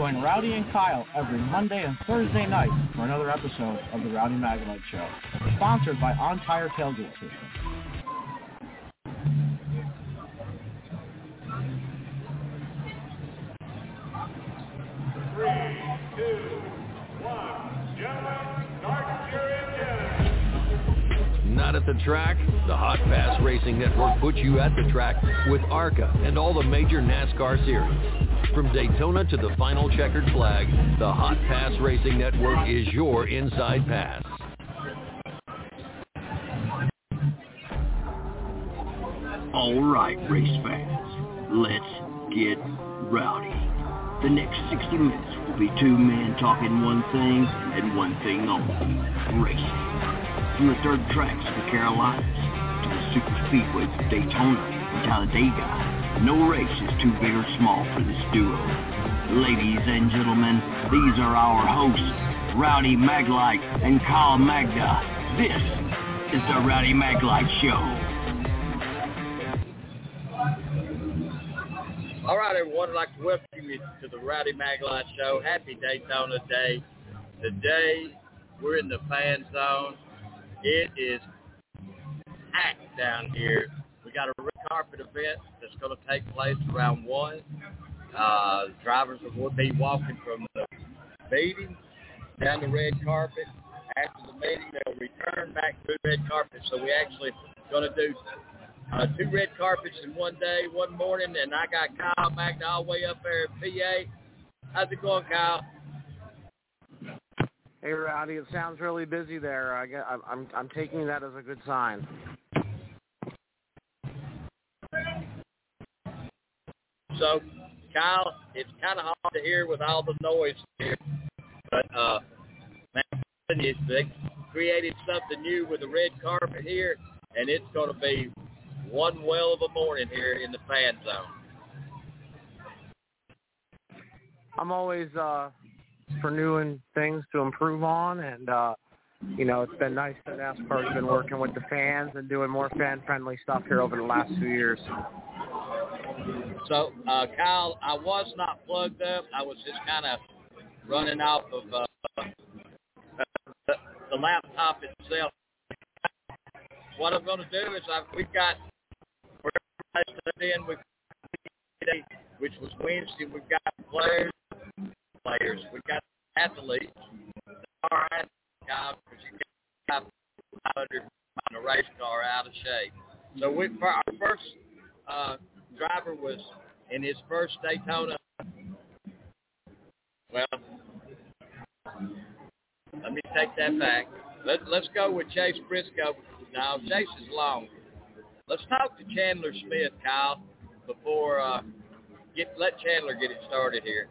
Join Rowdy and Kyle every Monday and Thursday night for another episode of the Rowdy Maglite Show, sponsored by On Tire Tailgate System. Not at the track? The Hot Pass Racing Network puts you at the track with ARCA and all the major NASCAR series. From Daytona to the final checkered flag, the Hot Pass Racing Network is your inside pass. All right, race fans, let's get rowdy. The next 60 minutes will be two men talking one thing and one thing only, racing. From the dirt tracks of the Carolinas to the super speedways of Daytona and Talladega, no race is too big or small for this duo. Ladies and gentlemen, these are our hosts, Rowdy Maglite and Kyle Magda. This is the Rowdy Maglite Show. All right, everyone. I'd like to welcome you to the Rowdy Maglite Show. Happy Daytona Day. Today, we're in the fan zone. It is packed down here. We got a red carpet event that's going to take place around 1. Uh, drivers will be walking from the meeting down the red carpet. After the meeting, they'll return back to the red carpet. So we actually going to do uh, two red carpets in one day, one morning, and I got Kyle Magna all the way up there at PA. How's it going, Kyle? Hey, Rowdy, it sounds really busy there. I I'm, I'm, I'm taking that as a good sign. So, Kyle, it's kind of hard to hear with all the noise here, but uh, man, they created something new with the red carpet here, and it's going to be one well of a morning here in the fan zone. I'm always uh, for new and things to improve on, and uh, you know, it's been nice that NASCAR's been working with the fans and doing more fan-friendly stuff here over the last few years. So, uh, Kyle, I was not plugged up. I was just kind of running off of uh, the, the laptop itself. What I'm going to do is I've, we've got we're in, we've which was Wednesday. We've got players, players. We've got athletes. All right, guys, but you got 500 on a race car out of shape. So we, our was in his first Daytona. Well, let me take that back. Let, let's go with Chase Briscoe. Now, Chase is long. Let's talk to Chandler Smith, Kyle, before uh, get let Chandler get it started here.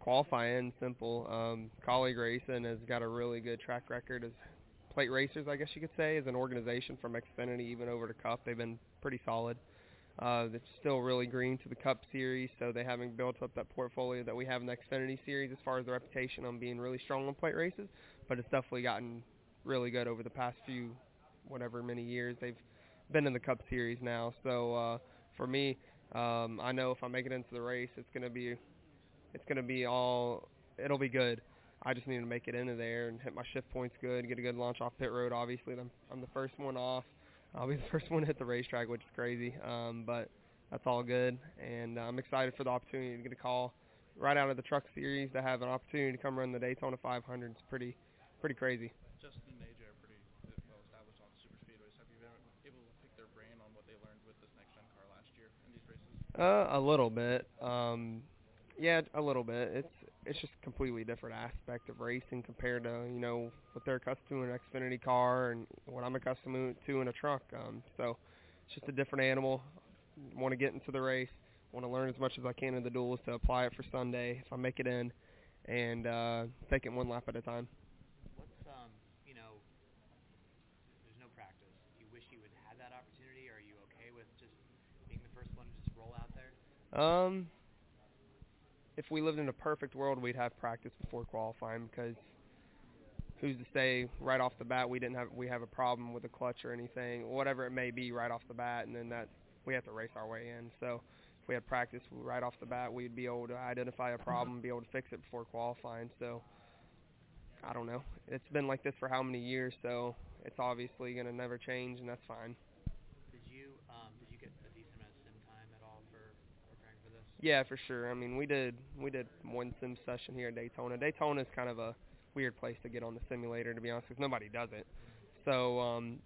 Qualifying, simple. Um, Kaulig racing has got a really good track record as plate racers, I guess you could say, as an organization from Xfinity even over to Cup. They've been pretty solid. Uh, it's still really green to the Cup Series, so they haven't built up that portfolio that we have in the Xfinity Series as far as the reputation on being really strong on plate races. But it's definitely gotten really good over the past few, whatever many years they've been in the Cup Series now. So uh, for me, um, I know if I make it into the race, it's gonna be, it's gonna be all, it'll be good. I just need to make it into there and hit my shift points good, get a good launch off pit road. Obviously, I'm, I'm the first one off. I'll be the first one to hit the racetrack, which is crazy. Um, but that's all good, and uh, I'm excited for the opportunity to get a call right out of the Truck Series to have an opportunity to come run the Daytona 500. It's pretty, pretty crazy. Justin and AJ are pretty well established on super speedways. Have you been able to pick their brain on what they learned with this next gen car last year in these races? Uh, a little bit. Um, yeah, a little bit. It's it's just a completely different aspect of racing compared to you know what they're accustomed to in an Xfinity car and what I'm accustomed to in a truck. Um, so it's just a different animal. Want to get into the race. Want to learn as much as I can in the duels to apply it for Sunday if I make it in, and uh, take it one lap at a time. What's um, you know, there's no practice. Do you wish you would have that opportunity? Or are you okay with just being the first one to just roll out there? Um, if we lived in a perfect world, we'd have practice before qualifying because who's to say right off the bat we didn't have we have a problem with the clutch or anything, whatever it may be right off the bat, and then that we have to race our way in. So if we had practice right off the bat, we'd be able to identify a problem, be able to fix it before qualifying. So I don't know. It's been like this for how many years, so it's obviously going to never change, and that's fine. Did you um, did you get a decent amount of sim time at all for preparing for this? Yeah, for sure. I mean, we did we did one sim session here at Daytona. Daytona is kind of a weird place to get on the simulator, to be honest, because nobody does it. So um,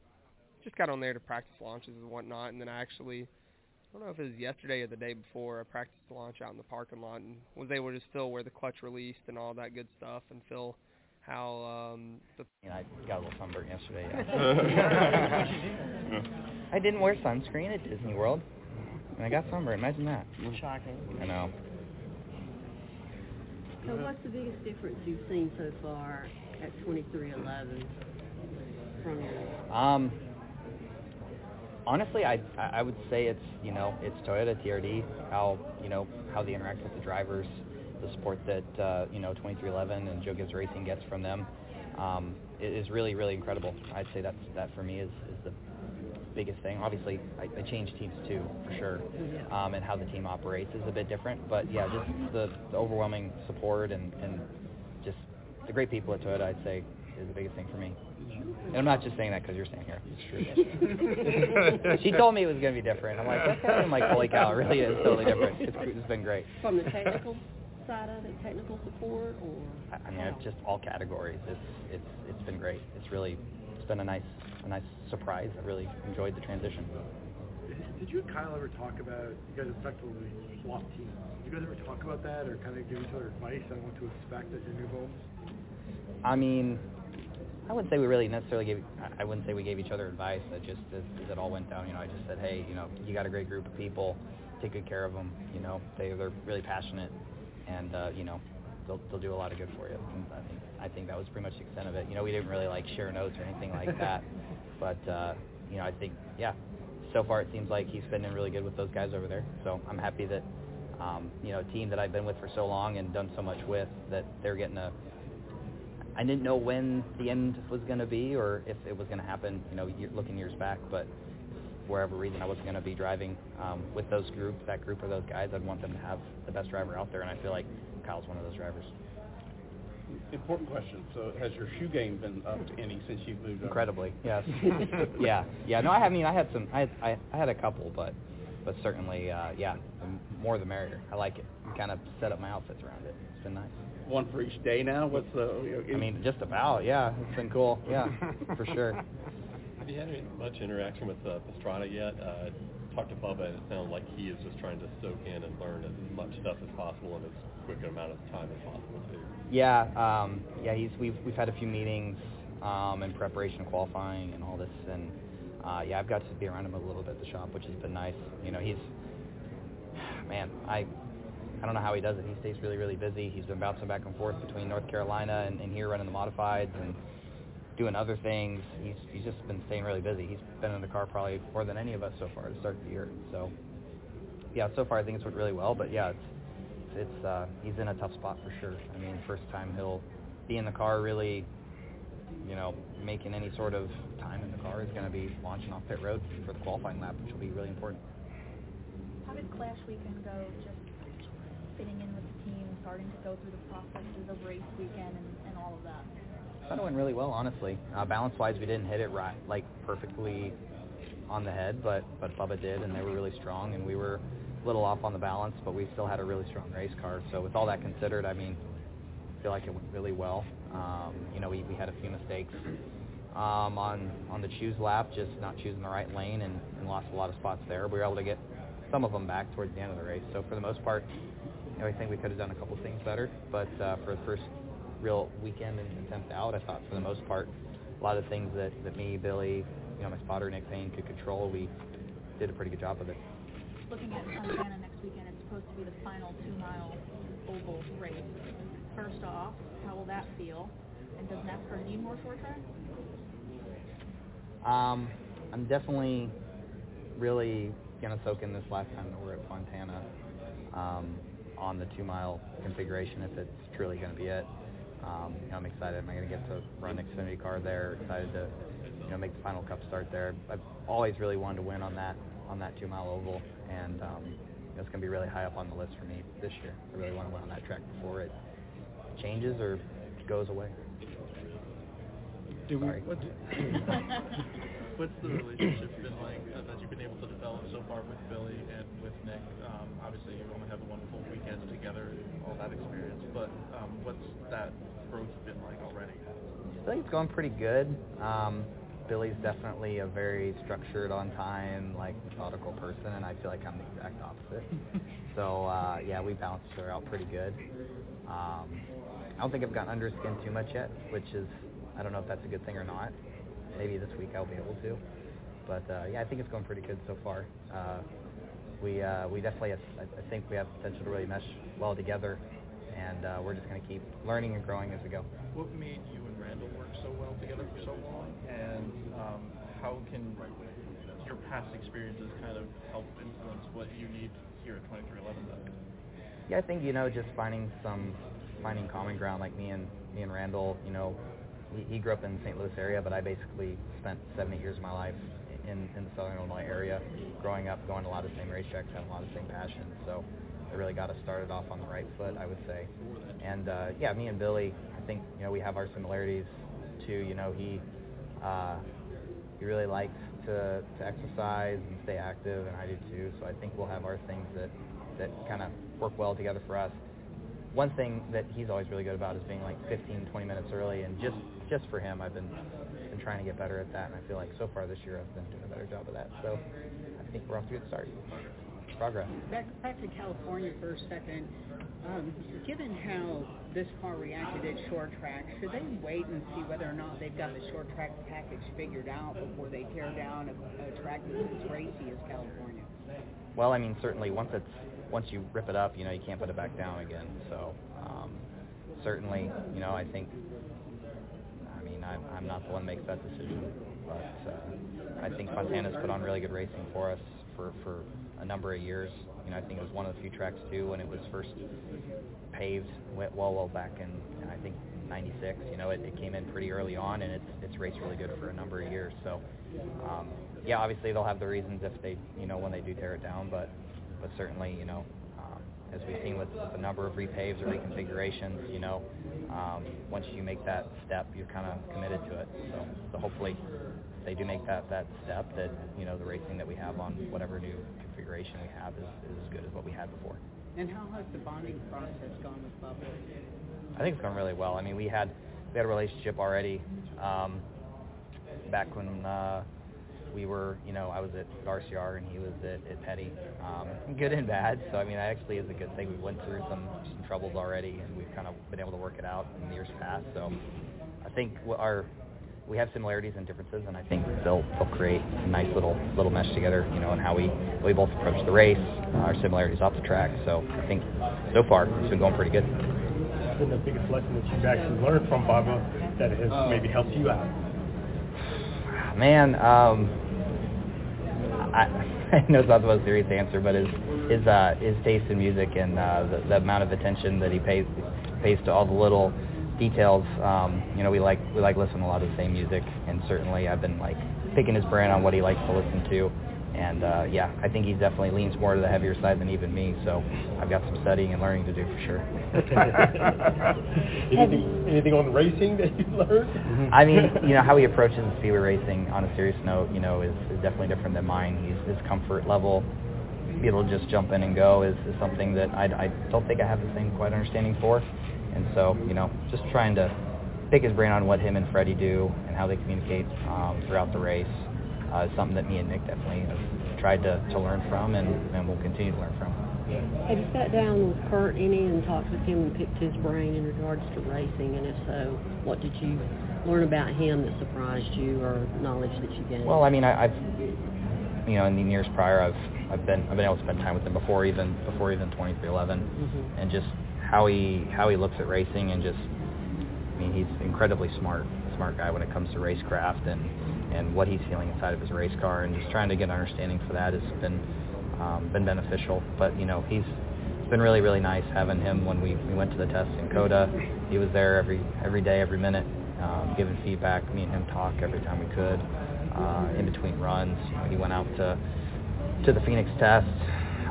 just got on there to practice launches and whatnot, and then I actually, I don't know if it was yesterday or the day before, I practiced the launch out in the parking lot and was able to just feel where the clutch released and all that good stuff, and feel how um, the. You know, I got a little sunburn yesterday. Yeah. I didn't wear sunscreen at Disney World, and I got sunburn. Imagine that. Shocking. I know. So what's the biggest difference you've seen so far at 2311 from your Um, honestly, I I would say it's you know it's Toyota TRD how you know how they interact with the drivers, the support that uh, you know 2311 and Joe Gibbs Racing gets from them, um, it is really really incredible. I'd say that's that for me is is the biggest thing. Obviously, I, I changed teams too for sure, um, and how the team operates is a bit different. But yeah, just the, the overwhelming support and and just the great people at Toyota, I'd say, is the biggest thing for me. And I'm not just saying that because you're saying here. She told me it was going to be different. I'm like, okay. I'm like, holy cow, it really is totally different. It's, it's been great. from the technical side of it, technical support, or I I mean, just all categories. It's it's it's been great. It's really it's been a nice a nice surprise. I really enjoyed the transition. Did you and Kyle ever talk about, you guys effectively swapped teams. Did you guys ever talk about that or kind of give each other advice on what to expect at your new homes? I mean, I wouldn't say we really necessarily gave. I- wouldn't say we gave each other advice. I just as, as it all went down, you know, I just said, hey, you know, you got a great group of people. Take good care of them. You know, they they're really passionate, and uh, you know, they'll they'll do a lot of good for you. I think I think that was pretty much the extent of it. You know, we didn't really like share notes or anything like that, but uh, you know, I think yeah. So far, it seems like he's fitting in really good with those guys over there. So I'm happy that um, you know a team that I've been with for so long and done so much with that they're getting a I didn't know when the end was going to be or if it was going to happen, you know, year, looking years back, but for whatever reason I wasn't going to be driving um, with those group, that group of those guys. I'd want them to have the best driver out there, and I feel like Kyle's one of those drivers. Important question. So has your shoe game been up to any since you've moved over? Incredibly, yes. yeah, yeah. No, I have- I mean, I had some, I had, I, I had a couple, but, but certainly, uh, yeah, the more the merrier. I like it. Kind of set up my outfits around it. It's been nice. One for each day now? What's the... You know, I mean, just about, yeah. It's been cool, yeah, for sure. Have you had any, much interaction with uh, Pastrana yet? Uh, talked to Bubba, and it sounded like he is just trying to soak in and learn as much stuff as possible in as quick an amount of time as possible too. Yeah, um, yeah. He's we've we've had a few meetings um, in preparation of qualifying and all this, and uh, yeah, I've got to be around him a little bit at the shop, which has been nice. You know, he's man, I I don't know how he does it. He stays really really busy. He's been bouncing back and forth between North Carolina and, and here running the modifieds and doing other things. He's he's just been staying really busy. He's been in the car probably more than any of us so far to start the year. So yeah, so far I think it's went really well. But yeah, it's it's uh, he's in a tough spot for sure. I mean, first time he'll be in the car really, you know, making any sort of time in the car is going to be launching off pit road for the qualifying lap, which will be really important. How did Clash Weekend go? Just fitting in with the team, starting to go through the processes of race weekend and, and all of that. I thought it went really well, honestly. Uh, balance-wise, we didn't hit it right, like perfectly on the head, but but Bubba did, and they were really strong, and we were a little off on the balance, but we still had a really strong race car. So with all that considered, I mean, I feel like it went really well. Um, you know, we, we had a few mistakes um, on on the choose lap, just not choosing the right lane, and, and lost a lot of spots there. We were able to get some of them back towards the end of the race. So for the most part, you know, I think we could have done a couple things better. But uh, for the first real weekend and attempt out, I thought for the most part, a lot of things that, that me, Billy, you know, my spotter Nick Payne could control, we did a pretty good job of it. Looking at Fontana next weekend, it's supposed to be the final two-mile oval race. First off, how will that feel? And does NASCAR need more short track? Um, I'm definitely really gonna soak in this last time that we're at Fontana um, on the two mile configuration if it's truly gonna be it. Um, you know, I'm excited. I'm going to get to run Xfinity car there. Excited to you know make the final Cup start there. I've always really wanted to win on that on that two mile oval, and um, it's going to be really high up on the list for me this year. I really want to win on that track before it changes or goes away. Do we, Sorry. what, what's the relationship been like uh, that you've been able to develop so far with Billy and with Nick? Um, obviously, you only have the one full weekend together, all that experience, but um, what's that growth been like already? I think it's going pretty good. Um, Billy's definitely a very structured, on time, like methodical person, and I feel like I'm the exact opposite. so uh, yeah, we balance each other out pretty good. Um, I don't think I've gotten under his skin too much yet, which is I don't know if that's a good thing or not. Maybe this week I'll be able to. But uh, yeah, I think it's going pretty good so far. Uh, we uh, we definitely I think we have potential to really mesh well together, and uh, we're just going to keep learning and growing as we go. What made you and Randall work so well together for so long, and um, how can your past experiences kind of help influence what you need here at 2311 then? Yeah, I think you know just finding some finding common ground like me and me and Randall. You know, he, he grew up in the St. Louis area, but I basically spent seven eight years of my life in in the Southern Illinois area, growing up, going to a lot of the same racetracks, having a lot of the same passions. So it really got us started off on the right foot, I would say. And uh, yeah, me and Billy, I think you know we have our similarities too. You know, he uh, he really likes to, to exercise and stay active, and I do too. So I think we'll have our things that that kind of work well together for us. One thing that he's always really good about is being like 15, 20 minutes early, and just just for him, I've been been trying to get better at that, and I feel like so far this year I've been doing a better job of that. So I think we're off to a good start. Progress. Back, back to California for a second. Um, given how this car reacted at short track, should they wait and see whether or not they've got the short track package figured out before they tear down a, a track that's as racy as California? Well, I mean, certainly once it's once you rip it up, you know, you can't put it back down again. So um, certainly, you know, I think. I'm, I'm not the one that makes that decision, but uh, I think Fontana's put on really good racing for us for for a number of years. You know, I think it was one of the few tracks too when it was first paved went well, well back in, in I think '96. You know, it, it came in pretty early on, and it's it's raced really good for a number of years. So, um, yeah, obviously they'll have the reasons if they, you know, when they do tear it down, but but certainly, you know, as we've seen with, with a number of repaves or reconfigurations, you know, um, once you make that step, you're kind of committed to it. So, so hopefully they do make that that step that you know the racing that we have on whatever new configuration we have is, is as good as what we had before. And how has the bonding process gone with Bubba? I think it's going really well. I mean, we had we had a relationship already um, back when uh, we were, you know, I was at RCR and he was at, at Petty, um, good and bad. So I mean, that actually is a good thing. We went through some some troubles already, and we've kind of been able to work it out in the years past. So I think our we have similarities and differences, and I think they'll they'll create a nice little little mesh together, you know, and how we we both approach the race, uh, our similarities off the track. So I think so far it's been going pretty good. What's been the biggest lesson that you've actually learned from Bubba that has maybe helped you out? Man, um, I, I know it's not the most serious answer, but his his uh, his taste in music and uh, the, the amount of attention that he pays pays to all the little details. Um, you know, we like we like listening to a lot of the same music, and certainly I've been like picking his brain on what he likes to listen to. And uh, yeah, I think he definitely leans more to the heavier side than even me. So I've got some studying and learning to do for sure. anything, anything on racing that you learned? I mean, you know, how he approaches speedway racing on a serious note, you know, is, is definitely different than mine. He's, his comfort level, be able to just jump in and go is, is something that I, I don't think I have the same quite understanding for. And so, you know, just trying to pick his brain on what him and Freddie do and how they communicate um, throughout the race uh, is something that me and Nick definitely have tried to, to learn from and, and will continue to learn from. Have you sat down with Kurt any and talked with him and picked his brain in regards to racing? And if so, what did you learn about him that surprised you or knowledge that you gained? Well, I mean, I, I've, you know, in the years prior, I've I've been I've been able to spend time with him before even before even 2311, Mhm. and just how he how he looks at racing and just, I mean, he's incredibly smart smart guy when it comes to racecraft and and what he's feeling inside of his race car, and just trying to get an understanding for that has been um, been beneficial. But you know, he's it's been really really nice having him when we we went to the test in COTA. He was there every every day, every minute, um, giving feedback. Me and him talk every time we could. Uh, in between runs, you know, he went out to to the Phoenix test.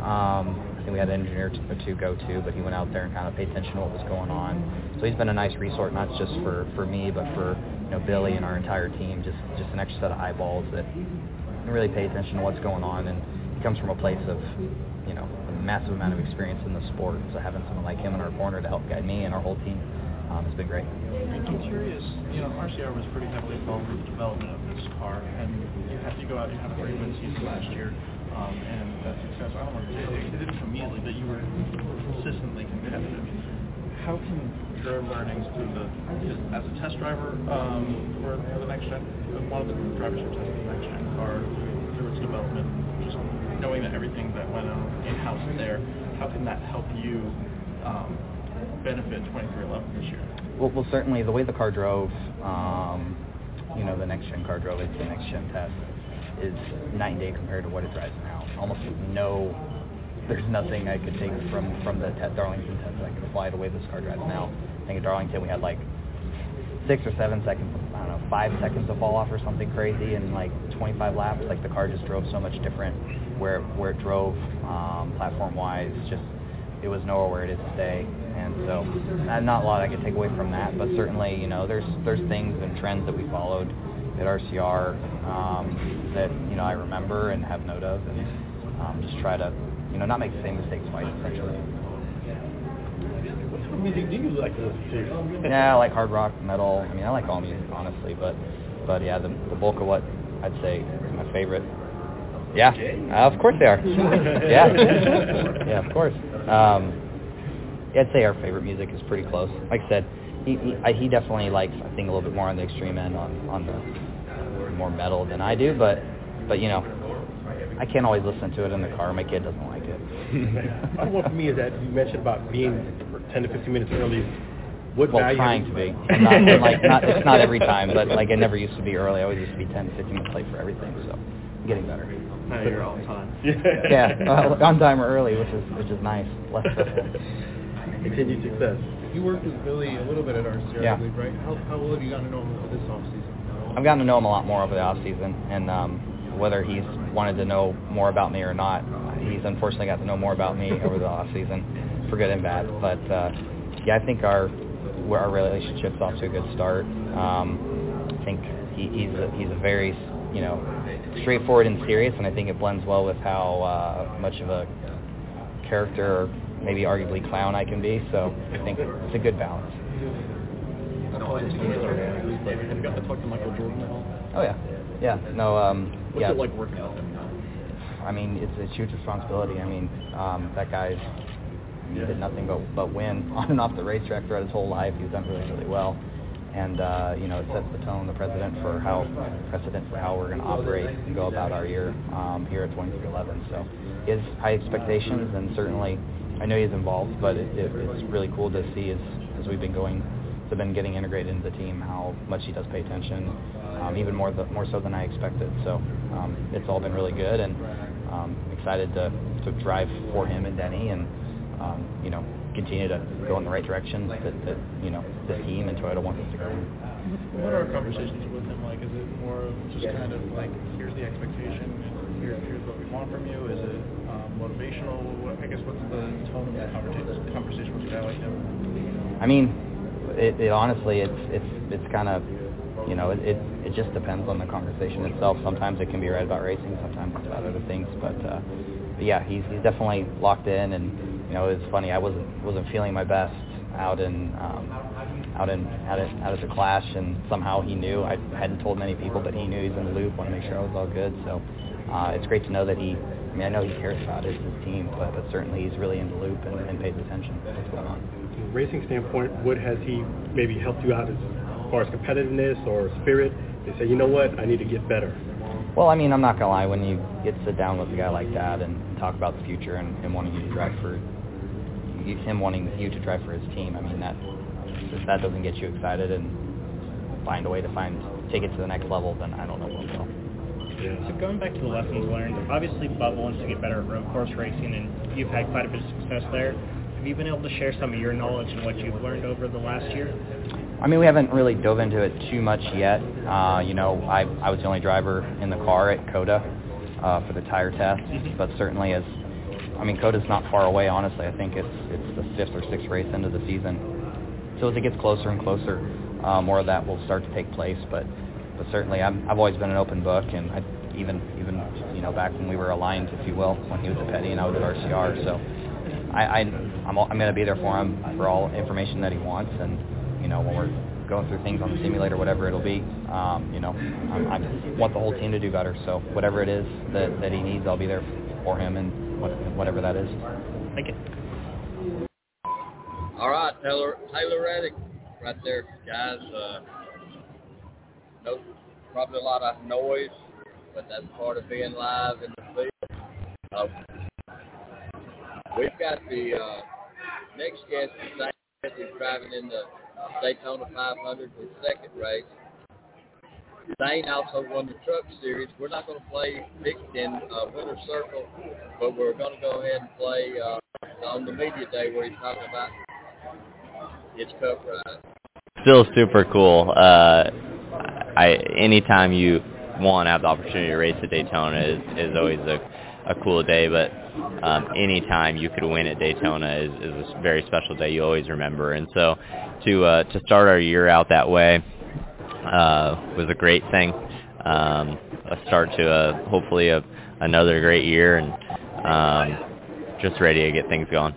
Um, think we had an engineer to, to go to, but he went out there and kind of paid attention to what was going on. So he's been a nice resource, not just for for me, but for you know Billy and our entire team. Just just an extra set of eyeballs that really pay attention to what's going on. And he comes from a place of you know a massive amount of experience in the sport. So having someone like him in our corner to help guide me and our whole team um, has been great. I'm curious, you know, RCR was pretty heavily involved with the development of this car, and you have to go out, you had a pretty good season last year, um, and that success, I don't want to say it didn't come easily, but you were consistently competitive. How can your learnings through the, as a test driver um, for, the next gen, one of the drivers who tested the next gen car through its development, just knowing that everything that went on in-house there, how can that help you um, benefit 2311 this year? Well, well, certainly the way the car drove, um, you know, the next gen car drove into the next gen test is night and day compared to what it drives now. Almost no, there's nothing I could take from from the te- Darlington test that I could apply the way this car drives now. I think at Darlington we had like six or seven seconds, I don't know, five seconds of fall off or something crazy, and like 25 laps. Like the car just drove so much different where where it drove um, platform wise. Just it was nowhere where it is today. And so, uh, not a lot I could take away from that, but certainly, you know, there's there's things and trends that we followed at RCR um, that you know I remember and have note of, and um, just try to, you know, not make the same mistakes twice, essentially. What sort of music do you like to listen to? yeah, I like hard rock, metal. I mean, I like all music, honestly, but but yeah, the the bulk of what I'd say is my favorite. Yeah, uh, of course they are. yeah, yeah, of course. Um, I'd say our favorite music is pretty close. Like I said, he he, I, he definitely likes I think a little bit more on the extreme end on on the more metal than I do, but but you know, I can't always listen to it in the car. My kid doesn't like it. Other one for me is that you mentioned about being 10 to 15 minutes early. What well, value trying to be. I'm not, I'm like not it's not every time, but like I never used to be early. I always used to be 10 to 15 minutes late for everything. So I'm getting better. Now you're on time. yeah, uh, on time or early, which is which is nice. Less stressful. Continued success. You worked with Billy a little bit at RCR, Yeah. I believe, right? How, how well have you gotten to know him this offseason? I've gotten to know him a lot more over the off season, and um, whether he's wanted to know more about me or not, he's unfortunately got to know more about me over the off season, for good and bad. But uh, yeah, I think our our relationship's off to a good start. Um, I think he, he's a, he's a very you know straightforward and serious, and I think it blends well with how uh, much of a character, or maybe arguably clown I can be. So I think it's a good balance. Have you got to talk to Michael Jordan at all? Oh yeah, yeah. No, um, What's yeah. it like working with him? I mean, it's a huge responsibility. I mean, um, that guy's he did nothing but but win on and off the racetrack throughout his whole life. He's done really really well, and uh, you know it sets the tone, the precedent for how precedent for how we're going to operate and go about our year um, here at 2311. So, he has high expectations, and certainly I know he's involved, but it, it, it's really cool to see as as we've been going. So been getting integrated into the team, how much he does pay attention, um, even more the, more so than I expected. So um, it's all been really good, and um, excited to, to drive for him and Denny, and um, you know continue to go in the right direction that, that you know the team and Toyota wants us to go in. What are our conversations with him like? Is it more of just kind of like, here's the expectation, and here, here's what we want from you? Is it um, motivational? I guess what's the tone of the conversation, conversation with a guy like him? I mean, it, it honestly, it's it's it's kind of, you know, it, it it just depends on the conversation itself. Sometimes it can be right about racing, sometimes it's about other things. But, uh, but yeah, he's he's definitely locked in, and you know, it's funny. I wasn't wasn't feeling my best out in um, out in out at, out at the clash, and somehow he knew. I hadn't told many people, but he knew he's in the loop. Want to make sure I was all good. So uh, it's great to know that he. I mean, I know he cares about it, his team, but, but certainly he's really in the loop and, and pays attention to what's going on. From a racing standpoint, what has he maybe helped you out as far as competitiveness or spirit? They say, you know what, I need to get better. Well, I mean, I'm not gonna lie. When you get to sit down with a guy like that and talk about the future and him wanting you to drive for him wanting you to drive for his team, I mean that if that doesn't get you excited and find a way to find take it to the next level, then I don't know what will. Yeah. So going back to the lessons learned, obviously Bubba wants to get better at road course racing, and you've had quite a bit of success there. Have you been able to share some of your knowledge and what you've learned over the last year? I mean, we haven't really dove into it too much yet. Uh, you know, I I was the only driver in the car at COTA uh, for the tire test, but certainly as I mean, COTA's not far away. Honestly, I think it's it's the fifth or sixth race into the season. So as it gets closer and closer, uh, more of that will start to take place. But but certainly, I'm, I've always been an open book, and I, even even you know back when we were aligned, if you will, when he was at Petty and I was at RCR. So I, I I'm I'm going to be there for him for all information that he wants, and you know when we're going through things on the simulator, whatever it'll be, um, you know I'm, I want the whole team to do better. So whatever it is that that he needs, I'll be there for him, and what, whatever that is. Thank you. All right, Taylor Taylor Reddick, right there, guys. Uh, no, probably a lot of noise, but that's part of being live in the field. Uh, we've got the uh, next guest is driving in the Daytona 500, his second race. Zane also won the Truck Series. We're not going to play Pigskin uh, Winter Circle, but we're going to go ahead and play uh, on the media day where he's talking about his cup ride. Still super cool. Uh, I anytime you one have the opportunity to race at Daytona is is always a a cool day, but um, anytime you could win at Daytona is, is a very special day you always remember. And so to uh, to start our year out that way uh, was a great thing. Um, a start to a hopefully a, another great year, and um, just ready to get things going.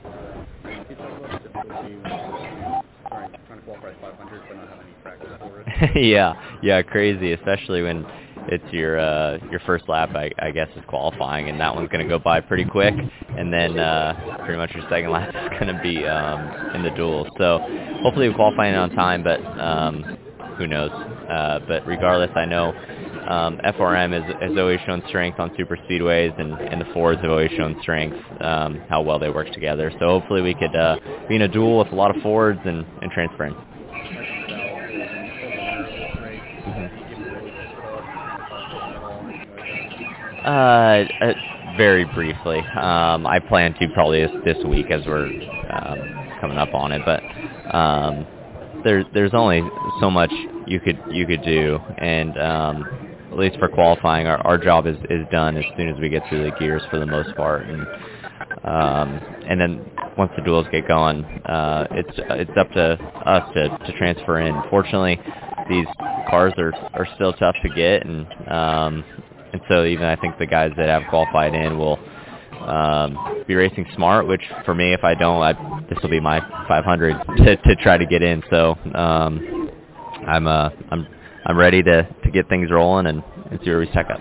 yeah, yeah, crazy, especially when it's your uh, your first lap, I, I guess, is qualifying, and that one's going to go by pretty quick, and then uh, pretty much your second lap is going to be um, in the duel. So hopefully we qualify on time, but um, who knows? Uh, but regardless, I know um, FRM has, has always shown strength on super speedways, and, and the Fords have always shown strength, um, how well they work together. So hopefully we could uh, be in a duel with a lot of Fords and, and transferring. Uh, uh, very briefly. Um, I plan to probably this, this week as we're um, coming up on it, but um, there's there's only so much you could you could do, and um, at least for qualifying, our, our job is, is done as soon as we get through the gears for the most part, and um, and then once the duels get going, uh, it's it's up to us to, to transfer in. Fortunately, these cars are are still tough to get, and um, and so even I think the guys that have qualified in will um, be racing smart. Which for me, if I don't, I, this will be my 500 to, to try to get in. So um, I'm uh, I'm I'm ready to to get things rolling and, and see where we stack up.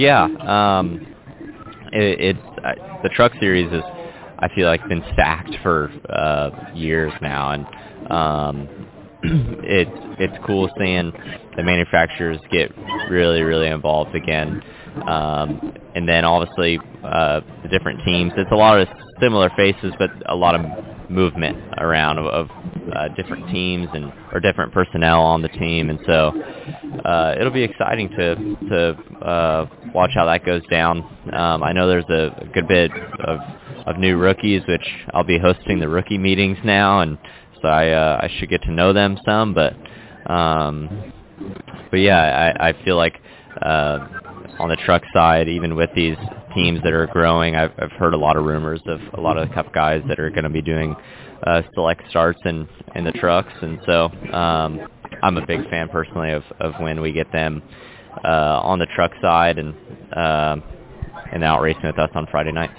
Yeah, um, it, it I, the truck series is I feel like been stacked for uh, years now, and um, it it's cool seeing the manufacturers get really really involved again, um, and then obviously uh, the different teams. It's a lot of similar faces, but a lot of movement around of, of uh, different teams and or different personnel on the team, and so uh, it'll be exciting to to uh, watch how that goes down. Um, I know there's a, a good bit of of new rookies, which I'll be hosting the rookie meetings now, and so I uh, I should get to know them some, but um, but yeah, I, I feel like uh, on the truck side, even with these teams that are growing, I've, I've heard a lot of rumors of a lot of Cup guys that are going to be doing uh, select starts in in the trucks, and so um, I'm a big fan personally of of when we get them uh, on the truck side and uh, and out racing with us on Friday nights.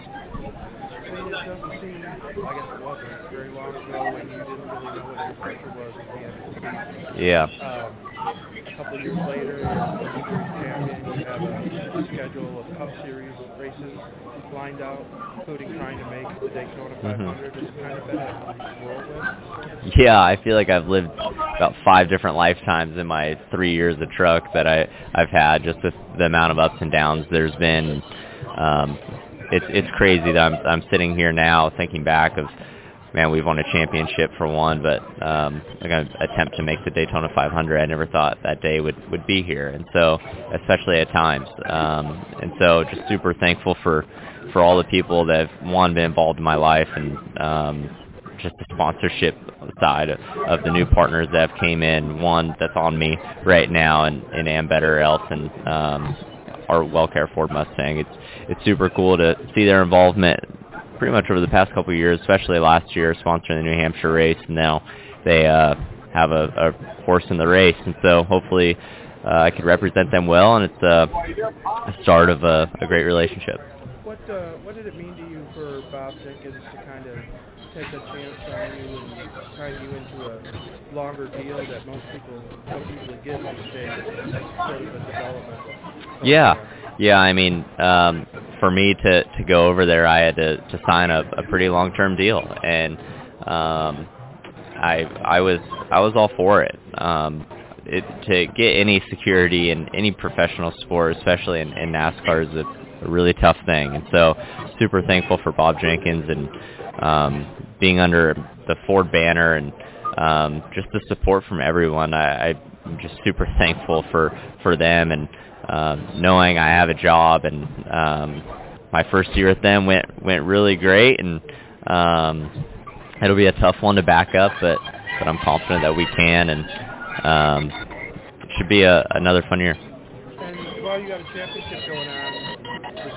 Yeah. Um, a couple years later, you're champion, you have a schedule of Cup Series races races lined out, including trying to make the Daytona Mhm. 500. Is it kind of been a whirlwind? Yeah, I feel like I've lived about five different lifetimes in my three years of truck that I I've had. Just with the amount of ups and downs there's been, um, it's it's crazy that I'm I'm sitting here now thinking back of, man, we've won a championship for one, but um, I'm gonna attempt to make the Daytona 500. I never thought that day would would be here, and so especially at times, um, and so just super thankful for for all the people that have one been involved in my life and um, just the sponsorship side of, of the new partners that have came in. One that's on me right now, and and Ambetter Health and um, our WellCare Ford Mustang. It's it's super cool to see their involvement pretty much over the past couple of years, especially last year sponsoring the New Hampshire race, and now they uh, have a, a horse in the race, and so hopefully uh, I could represent them well, and it's uh, a start of a, a great relationship. What uh, what did it mean to you for Bob Jenkins to kind of take a chance on you and tie you into a longer deal that most people don't usually get these days, sort of a development? Yeah, yeah. I mean, um, for me to to go over there, I had to to sign a, a pretty long term deal, and um, I I was I was all for it. Um, it to get any security in any professional sport, especially in, in NASCAR, is a, a really tough thing. And so, super thankful for Bob Jenkins and um, being under the Ford banner and um, just the support from everyone. I, I'm just super thankful for for them and um, knowing I have a job and um, my first year with them went went really great and um, it'll be a tough one to back up, but but I'm confident that we can and um, should be a, another fun year. And while you got a championship going on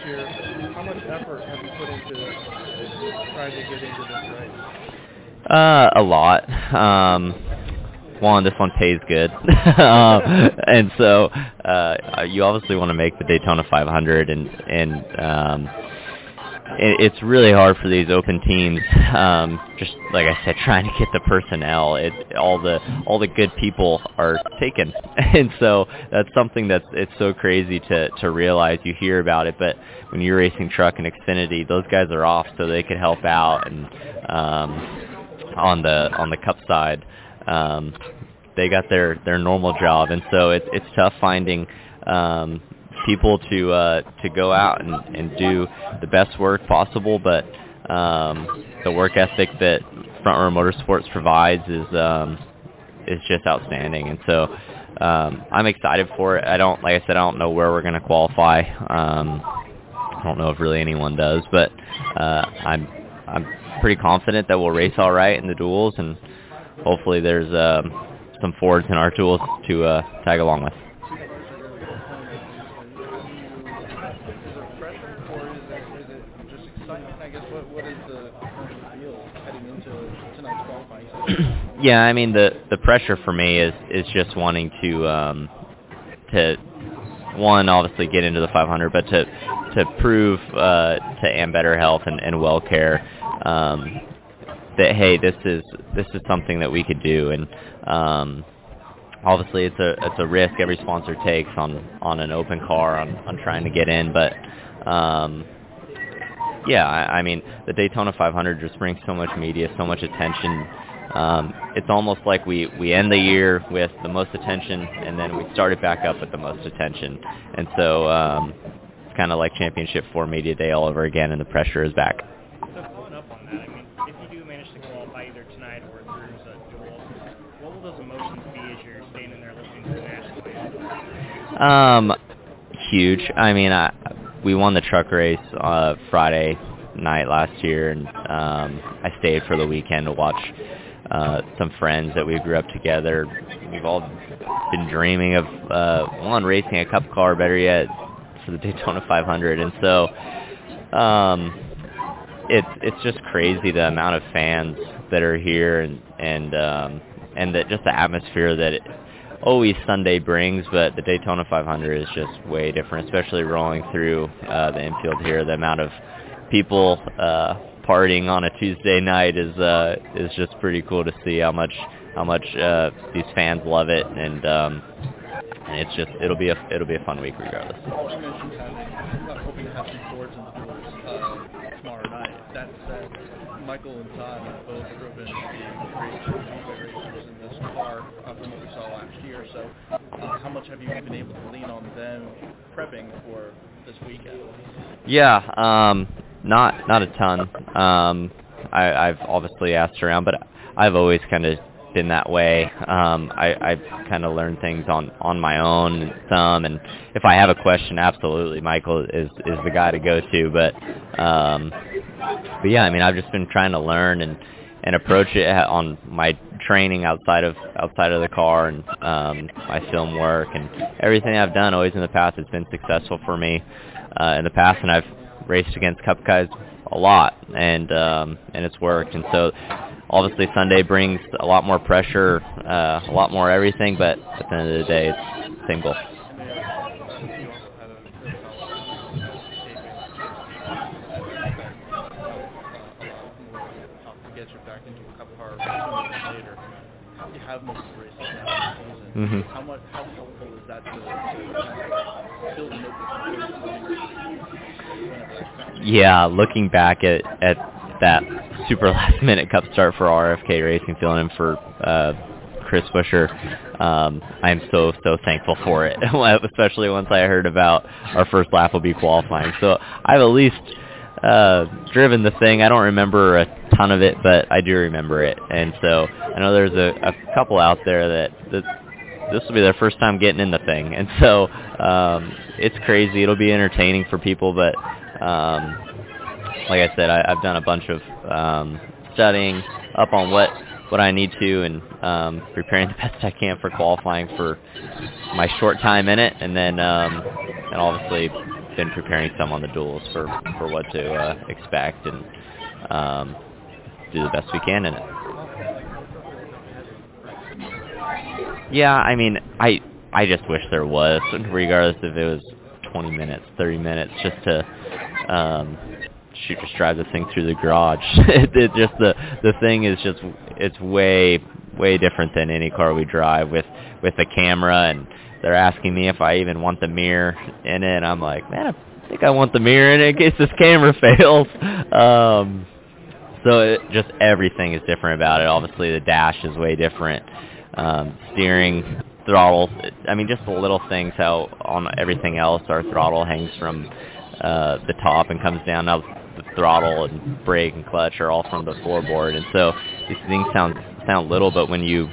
year, how much effort have you put into trying to get into this race? Uh, a lot. Um, one, this one pays good, um, and so uh, you obviously want to make the Daytona 500, and and um, it, it's really hard for these open teams. Um, just like I said, trying to get the personnel. It all the all the good people are taken, and so that's something that's it's so crazy to to realize. You hear about it, but when you're racing truck and Xfinity, those guys are off so they could help out and um, on the on the cup side. Um, they got their their normal job, and so it's it's tough finding um, people to uh, to go out and, and do the best work possible. But um, the work ethic that Front Row Motorsports provides is um, is just outstanding, and so um, I'm excited for it. I don't, like I said, I don't know where we're going to qualify. Um, I don't know if really anyone does, but uh, I'm I'm pretty confident that we'll race all right in the duels, and hopefully there's um, some Fords in our duels to uh, tag along with. yeah, I mean the the pressure for me is is just wanting to um to one obviously get into the 500, but to to prove uh, to Ambetter Health and, and WellCare um, that hey, this is this is something that we could do, and um, obviously it's a it's a risk every sponsor takes on on an open car on on trying to get in, but um, yeah, I, I mean the Daytona 500 just brings so much media, so much attention. Um, it's almost like we we end the year with the most attention, and then we start it back up with the most attention, and so um, it's kind of like Championship Four Media Day all over again, and the pressure is back. So following up on that, I mean, if you do manage to qualify either tonight or through the duel, what will those emotions be as you're standing there listening to the national? Um, huge. I mean, I, we won the truck race uh, Friday night last year, and um, I stayed for the weekend to watch uh, some friends that we grew up together. We've all been dreaming of uh, one racing a cup car, better yet, for the Daytona 500, and so um, it's it's just crazy the amount of fans that are here and and um, and that just the atmosphere that it always Sunday brings, but the Daytona 500 is just way different, especially rolling through uh, the infield here. The amount of people uh, partying on a Tuesday night is uh, is just pretty cool to see how much how much uh, these fans love it, and um, and it's just it'll be a it'll be a fun week regardless. You mentioned have, uh, hoping to have some Fords in the duels uh, tomorrow night. That said, Michael and Todd have both proven to be great speedway in this car uh, from what we saw last year. So, uh, how much have you been able to lean on them prepping for this weekend? Yeah, um, not not a ton. Um, I, I've obviously asked around, but I've always kind of been that way. Um, I, I've kind of learned things on on my own some, and if I have a question, absolutely, Michael is is the guy to go to. But um, but yeah, I mean, I've just been trying to learn and and approach it on my training outside of outside of the car and um, my film work and everything I've done always in the past it's been successful for me uh, in the past, and I've raced against Cup guys a lot, and um, and it's worked. And so obviously Sunday brings a lot more pressure, uh, a lot more everything, but at the end of the day, it's goal. Get you back Yeah, looking back at at that super last minute cup start for RFK Racing, filling in for uh, Chris Buescher, um, I'm so so thankful for it. Especially once I heard about our first lap will be qualifying. So I've at least uh, driven the thing. I don't remember a ton of it, but I do remember it. And so I know there's a, a couple out there that, that this will be their first time getting in the thing. And so um, it's crazy. It'll be entertaining for people, but um, like I said, I, I've done a bunch of um, studying up on what what I need to and um, preparing the best I can for qualifying for my short time in it, and then um, and obviously been preparing some on the duels for for what to uh, expect and um, do the best we can in it. Yeah, I mean, I I just wish there was, regardless if it was 20 minutes, 30 minutes, just to um, shoot, just drives the thing through the garage. it, it just the the thing is just it's way way different than any car we drive with with the camera and they're asking me if I even want the mirror in it and I'm like, man, I think I want the mirror in it in case this camera fails. Um so it, just everything is different about it. Obviously the dash is way different. Um steering, throttle, I mean just the little things how on everything else our throttle hangs from uh the top and comes down. Now the throttle and brake and clutch are all from the floorboard. And so these things sound sound little but when you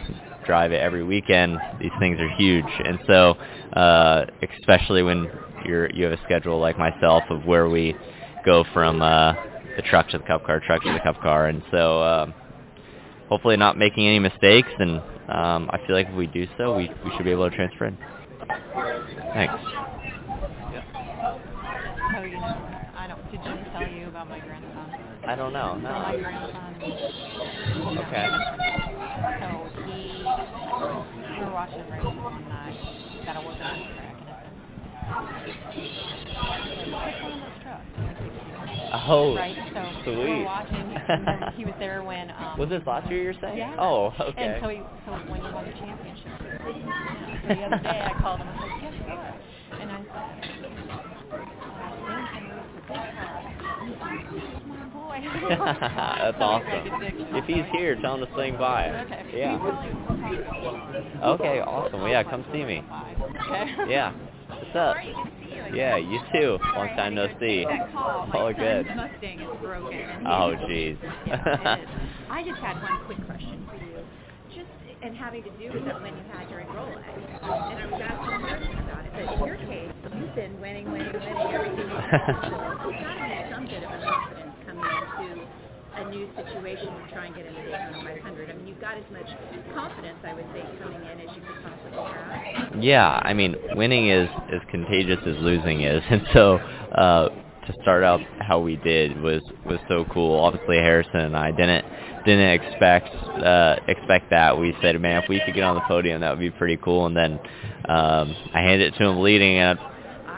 drive it every weekend these things are huge. And so uh especially when you're you have a schedule like myself of where we go from uh the truck to the cup car truck to the cup car. And so um hopefully not making any mistakes. And um I feel like if we do so we we should be able to transfer in. Thanks Oh, you know, I don't. Did Jim tell you about my grandson? I don't know no my grandson. okay So he, we were watching a race one night. Got to work on the track, and it's a pick one of those trucks. Oh, right. So sweet. we're watching. and he was there when. Um, Was this last year you're saying? Yeah. Oh, okay. And so he, so when you won the championship. So the other day I called him and said, guess what? And I said, That's awesome. If he's here, tell him to swing by. Okay. Yeah. Okay, awesome. Well, yeah, come see me. Okay. Yeah. What's up? Yeah, you too. Long time no see. All good. Mustang is broken. and Oh, jeez. Yeah, it is. I just had one quick question for you. Just and having to do with it when you had your Rolex. And I was asking Martin about it. But in your case, you've been winning, winning, winning everything you've possible. You've got to some bit of a confidence coming into a new situation try and get into the Daytona 500. I mean, you've got as much confidence, I would think, coming in as you could possibly have. Yeah, I mean, winning is as contagious as losing is, and so uh, to start out how we did was was so cool. Obviously, Harrison and I didn't didn't expect uh, expect that. We said, man, if we could get on the podium, that would be pretty cool. And then um, I handed it to him leading, and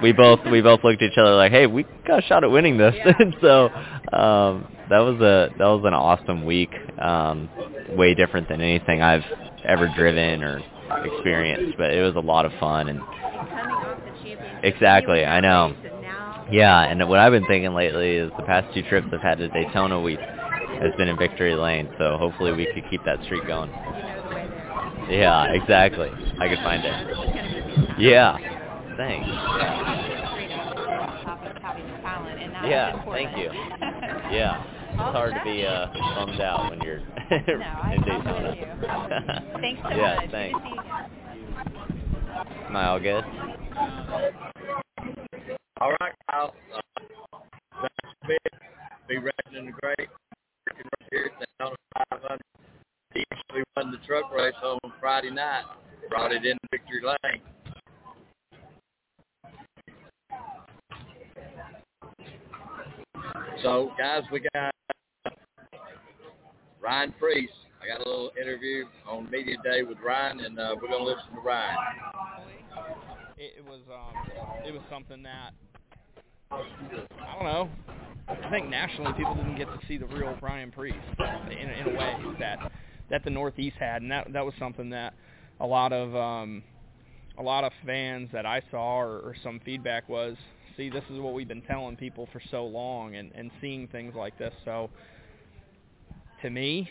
we both we both looked at each other like, hey, we got a shot at winning this. and so um, that was a that was an awesome week. Um, way different than anything I've ever driven or experienced, but it was a lot of fun and Coming off the championship. exactly, I know. Race, and now Yeah, and what I've been thinking lately is the past two trips I've had to Daytona week has been in victory lane, so hopefully we could keep that streak going. Yeah, exactly. I could find it. Yeah. Thanks. top of having the talent, and that's Yeah, thank you. Yeah. It's hard to be uh, bummed out when you're in Daytona. Thanks so yeah, much. thanks. Good to see you again. Am I all good? All right, Kyle. Uh, bit. Be racing in the great. Working right here at Daytona 500. He actually won the truck race on Friday night. Brought it in victory lane. So, guys, we got Ryan Preece. I got a little interview on media day with Ryan, and uh, we're gonna listen to Ryan. it was um, it was something that I don't know. I think nationally people didn't get to see the real Brian Preece in, in a way that that the Northeast had, and that that was something that a lot of um, a lot of fans that I saw or, or some feedback was, see, this is what we've been telling people for so long, and and seeing things like this. So to me,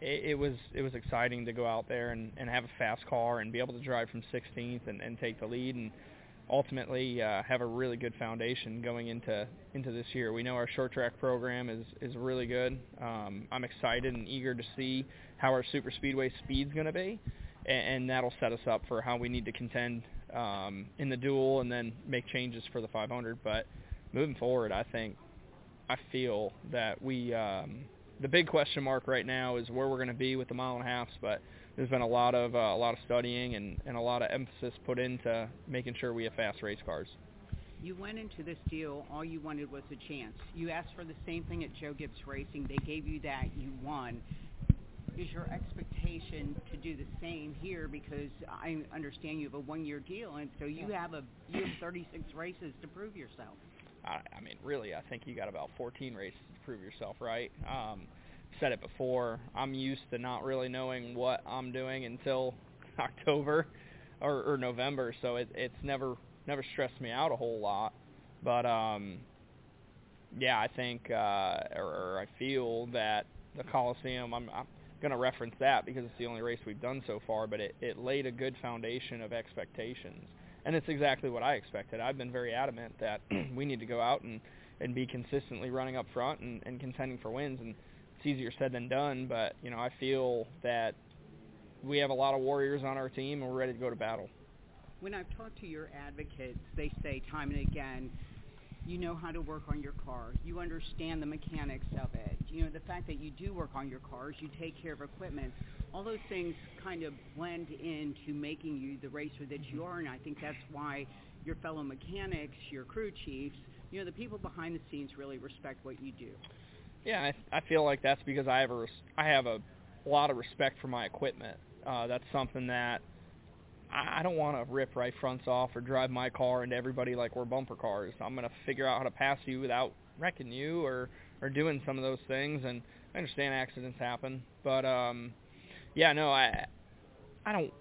it, it was it was exciting to go out there and, and have a fast car and be able to drive from 16th and, and take the lead and ultimately uh, have a really good foundation going into into this year. We know our short track program is is really good. Um, I'm excited and eager to see how our super speedway speed's going to be, and, and that'll set us up for how we need to contend um, in the duel and then make changes for the 500. But moving forward, I think I feel that we um, the big question mark right now is where we're going to be with the mile and a halfs, but there's been a lot of uh, a lot of studying and, and a lot of emphasis put into making sure we have fast race cars. You went into this deal, all you wanted was a chance. You asked for the same thing at Joe Gibbs Racing. They gave you that. You won. Is your expectation to do the same here? Because I understand you have a one-year deal, and so you have a you have 36 races to prove yourself. I, I mean, really, I think you got about 14 races to prove yourself, right? Um, said it before. I'm used to not really knowing what I'm doing until October or, or November, so it, it's never never stressed me out a whole lot. But um, yeah, I think uh, or, or I feel that the Coliseum. I'm, I'm going to reference that because it's the only race we've done so far, but it, it laid a good foundation of expectations. And it's exactly what I expected. I've been very adamant that we need to go out and, and be consistently running up front and, and contending for wins. And it's easier said than done, but you know I feel that we have a lot of warriors on our team and we're ready to go to battle. When I've talked to your advocates, they say time and again, you know how to work on your car. You understand the mechanics of it. You know, the fact that you do work on your cars, you take care of equipment. All those things kind of blend into making you the racer that you are, and I think that's why your fellow mechanics, your crew chiefs, you know, the people behind the scenes really respect what you do. Yeah, I, I feel like that's because I have a res- I have a lot of respect for my equipment. Uh, that's something that I, I don't want to rip right fronts off or drive my car into everybody like we're bumper cars. I'm to figure out how to pass you without wrecking you or or doing some of those things. And I understand accidents happen, but um, yeah, no, I I don't.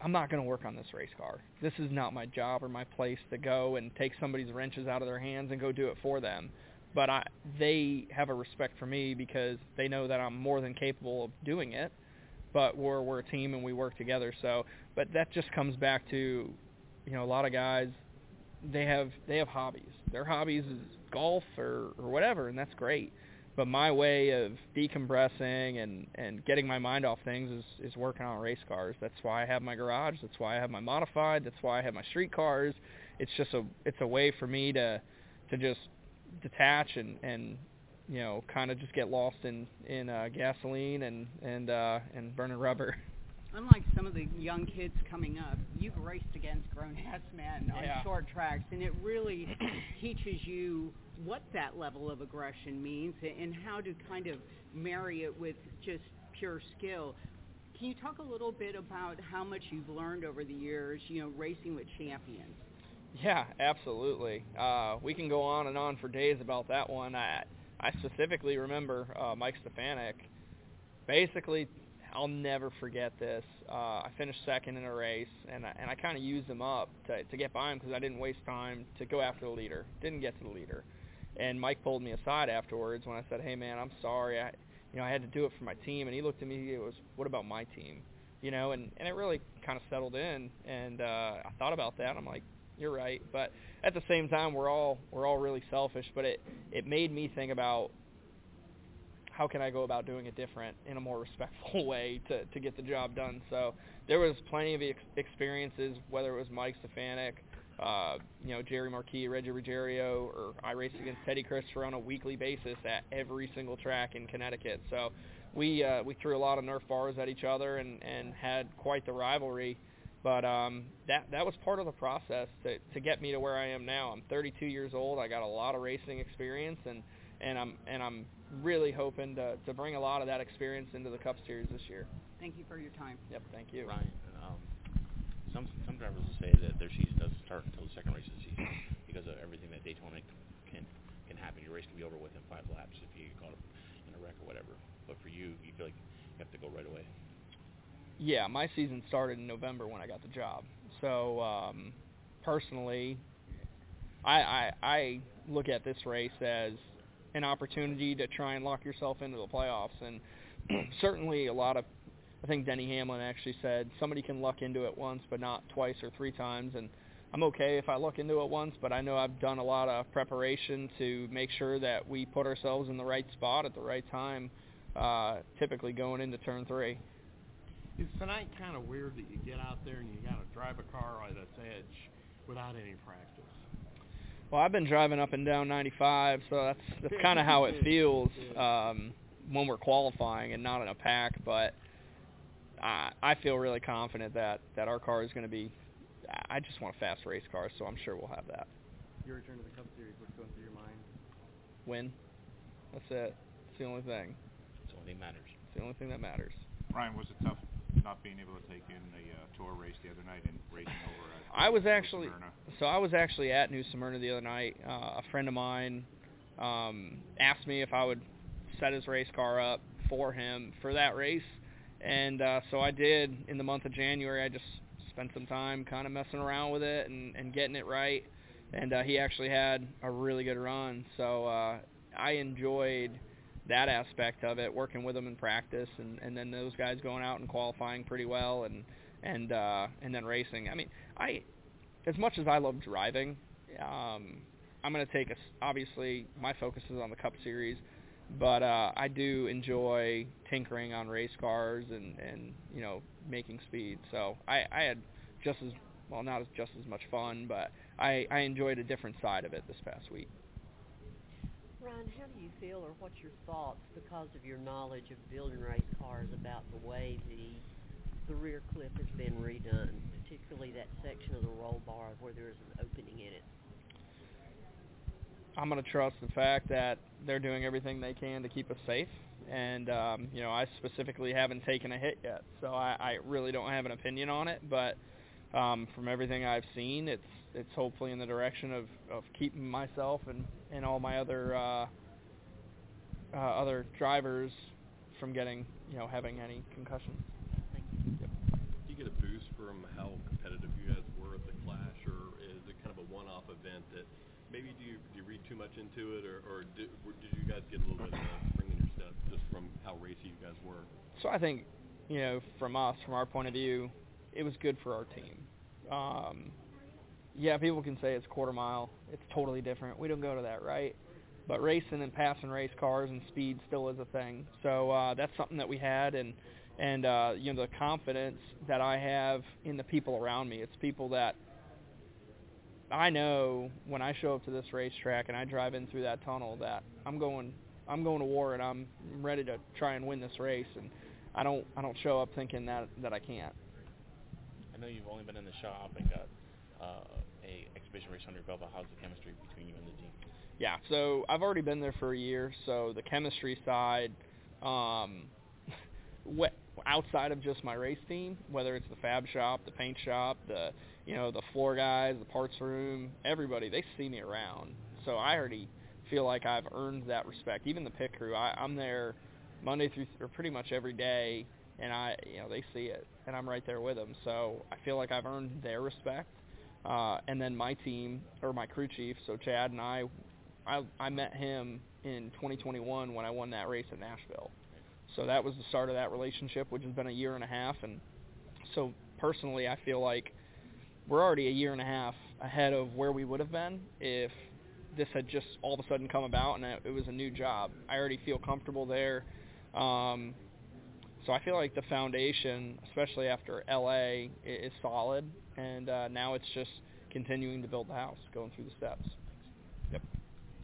I'm not going to work on this race car. This is not my job or my place to go and take somebody's wrenches out of their hands and go do it for them but I, they have a respect for me because they know that I'm more than capable of doing it. But we're we're a team and we work together. So, but that just comes back to, you know, a lot of guys, they have they have hobbies. Their hobbies is golf or or whatever, and that's great. But my way of decompressing and and getting my mind off things is is working on race cars. That's why I have my garage. That's why I have my modified. That's why I have my street cars. It's just a it's a way for me to to just detach and and you know kind of just get lost in in uh, gasoline and and uh, and burning rubber. Unlike some of the young kids coming up, you've raced against grown-ass men on Yeah. short tracks, and it really teaches you what that level of aggression means and how to kind of marry it with just pure skill. Can you talk a little bit about how much you've learned over the years, you know, racing with champions? Yeah, absolutely. Uh, we can go on and on for days about that one. I I specifically remember uh, Mike Stefanik basically I'll never forget this. Uh, I finished second in a race, and I, and I kind of used them up to to get by him because I didn't waste time to go after the leader. Didn't get to the leader, and Mike pulled me aside afterwards when I said, "Hey man, I'm sorry. I, you know, I had to do it for my team." And he looked at me. It was, "What about my team?" You know, and and it really kind of settled in. And uh, I thought about that. I'm like, "You're right," but at the same time, we're all we're all really selfish. But it it made me think about how can I go about doing it different in a more respectful way to to get the job done. So there was plenty of ex- experiences, whether it was Mike Stefanik, uh, you know Jerry Marquis, Reggie Ruggiero, or I race against Teddy Christopher on a weekly basis at every single track in Connecticut. So we uh, we threw a lot of Nerf bars at each other and and had quite the rivalry. But um, that that was part of the process to to get me to where I am now. I'm 32 years old. I got a lot of racing experience and and I'm and I'm really hoping to to bring a lot of that experience into the Cup Series this year. Thank you for your time. Yep, thank you. Ryan, um, some some drivers will say that their season doesn't start until the second race of the season because of everything that Daytona can can happen. Your race can be over within five laps if you get caught up in a wreck or whatever. But for you, you feel like you have to go right away. Yeah, my season started in November when I got the job. So um, personally, I, I I look at this race as an opportunity to try and lock yourself into the playoffs. And certainly a lot of, I think Denny Hamlin actually said somebody can luck into it once, but not twice or three times. And I'm okay if I look into it once, but I know I've done a lot of preparation to make sure that we put ourselves in the right spot at the right time, uh, typically going into turn three. Is tonight kind of weird that you get out there and you got to drive a car on this edge without any practice? Well, I've been driving up and down 95, so that's that's kind of how it feels um, when we're qualifying and not in a pack. But I, I feel really confident that that our car is going to be. I just want a fast race car, so I'm sure we'll have that. Your return to the Cup Series, what's going through your mind? Win. That's it. It's the only thing. It's the only thing that matters. It's the only thing that matters. Ryan, was it tough not being able to take in the uh, tour race the other night and racing over at I was actually Smyrna? so I was actually at New Smyrna the other night. Uh, a friend of mine um, asked me if I would set his race car up for him for that race, and uh, so I did. In the month of January, I just spent some time kind of messing around with it and, and getting it right. And uh, he actually had a really good run, so uh, I enjoyed that aspect of it, working with them in practice, and, and then those guys going out and qualifying pretty well, and and uh, and then racing. I mean, I as much as I love driving, um, I'm going to take a obviously my focus is on the Cup Series, but uh, I do enjoy tinkering on race cars and and you know making speed. So I, I had just as well not just as much fun, but I, I enjoyed a different side of it this past week. Ryan, how do you feel, or what's your thoughts, because of your knowledge of building race cars, about the way the the rear clip has been redone, particularly that section of the roll bar where there is an opening in it? I'm going to trust the fact that they're doing everything they can to keep us safe. And um, you know, I specifically haven't taken a hit yet, so I, I really don't have an opinion on it. But um, from everything I've seen, it's it's hopefully in the direction of, of keeping myself and, and all my other uh, uh, other drivers from getting you know having any concussions. Do you get a boost from how competitive you guys were at the Clash, or is it kind of a one-off event that maybe do you, do you read too much into it, or, or did, or did you guys get a little bit of a spring in your step just from how racy you guys were? So I think, you know, from us, from our point of view, it was good for our team. Um, yeah, people can say it's quarter mile. It's totally different. We don't go to that, right? But racing and passing race cars and speed still is a thing. So uh, that's something that we had, and and uh, you know the confidence that I have in the people around me. It's people that I know when I show up to this racetrack and I drive in through that tunnel that I'm going I'm going to war and I'm ready to try and win this race and I don't I don't show up thinking that that I can't. I know you've only been in the shop and got uh, a exhibition race under your belt. But how's the chemistry between you and the team? Yeah, so I've already been there for a year, so the chemistry side um what outside of just my race team, whether it's the fab shop, the paint shop, the you know, the floor guys, the parts room, everybody, they see me around. So I already feel like I've earned that respect. Even the pit crew, I, I'm there Monday through or pretty much every day and I, you know, they see it, and I'm right there with them. So I feel like I've earned their respect. Uh, and then my team or my crew chief, so Chad and I, I, I met him in 2021 when I won that race at Nashville. So that was the start of that relationship, which has been a year and a half. And so personally, I feel like we're already a year and a half ahead of where we would have been if this had just all of a sudden come about and it was a new job. I already feel comfortable there. Um, so I feel like the foundation, especially after LA, is solid, and uh, now it's just continuing to build the house, going through the steps. Yep.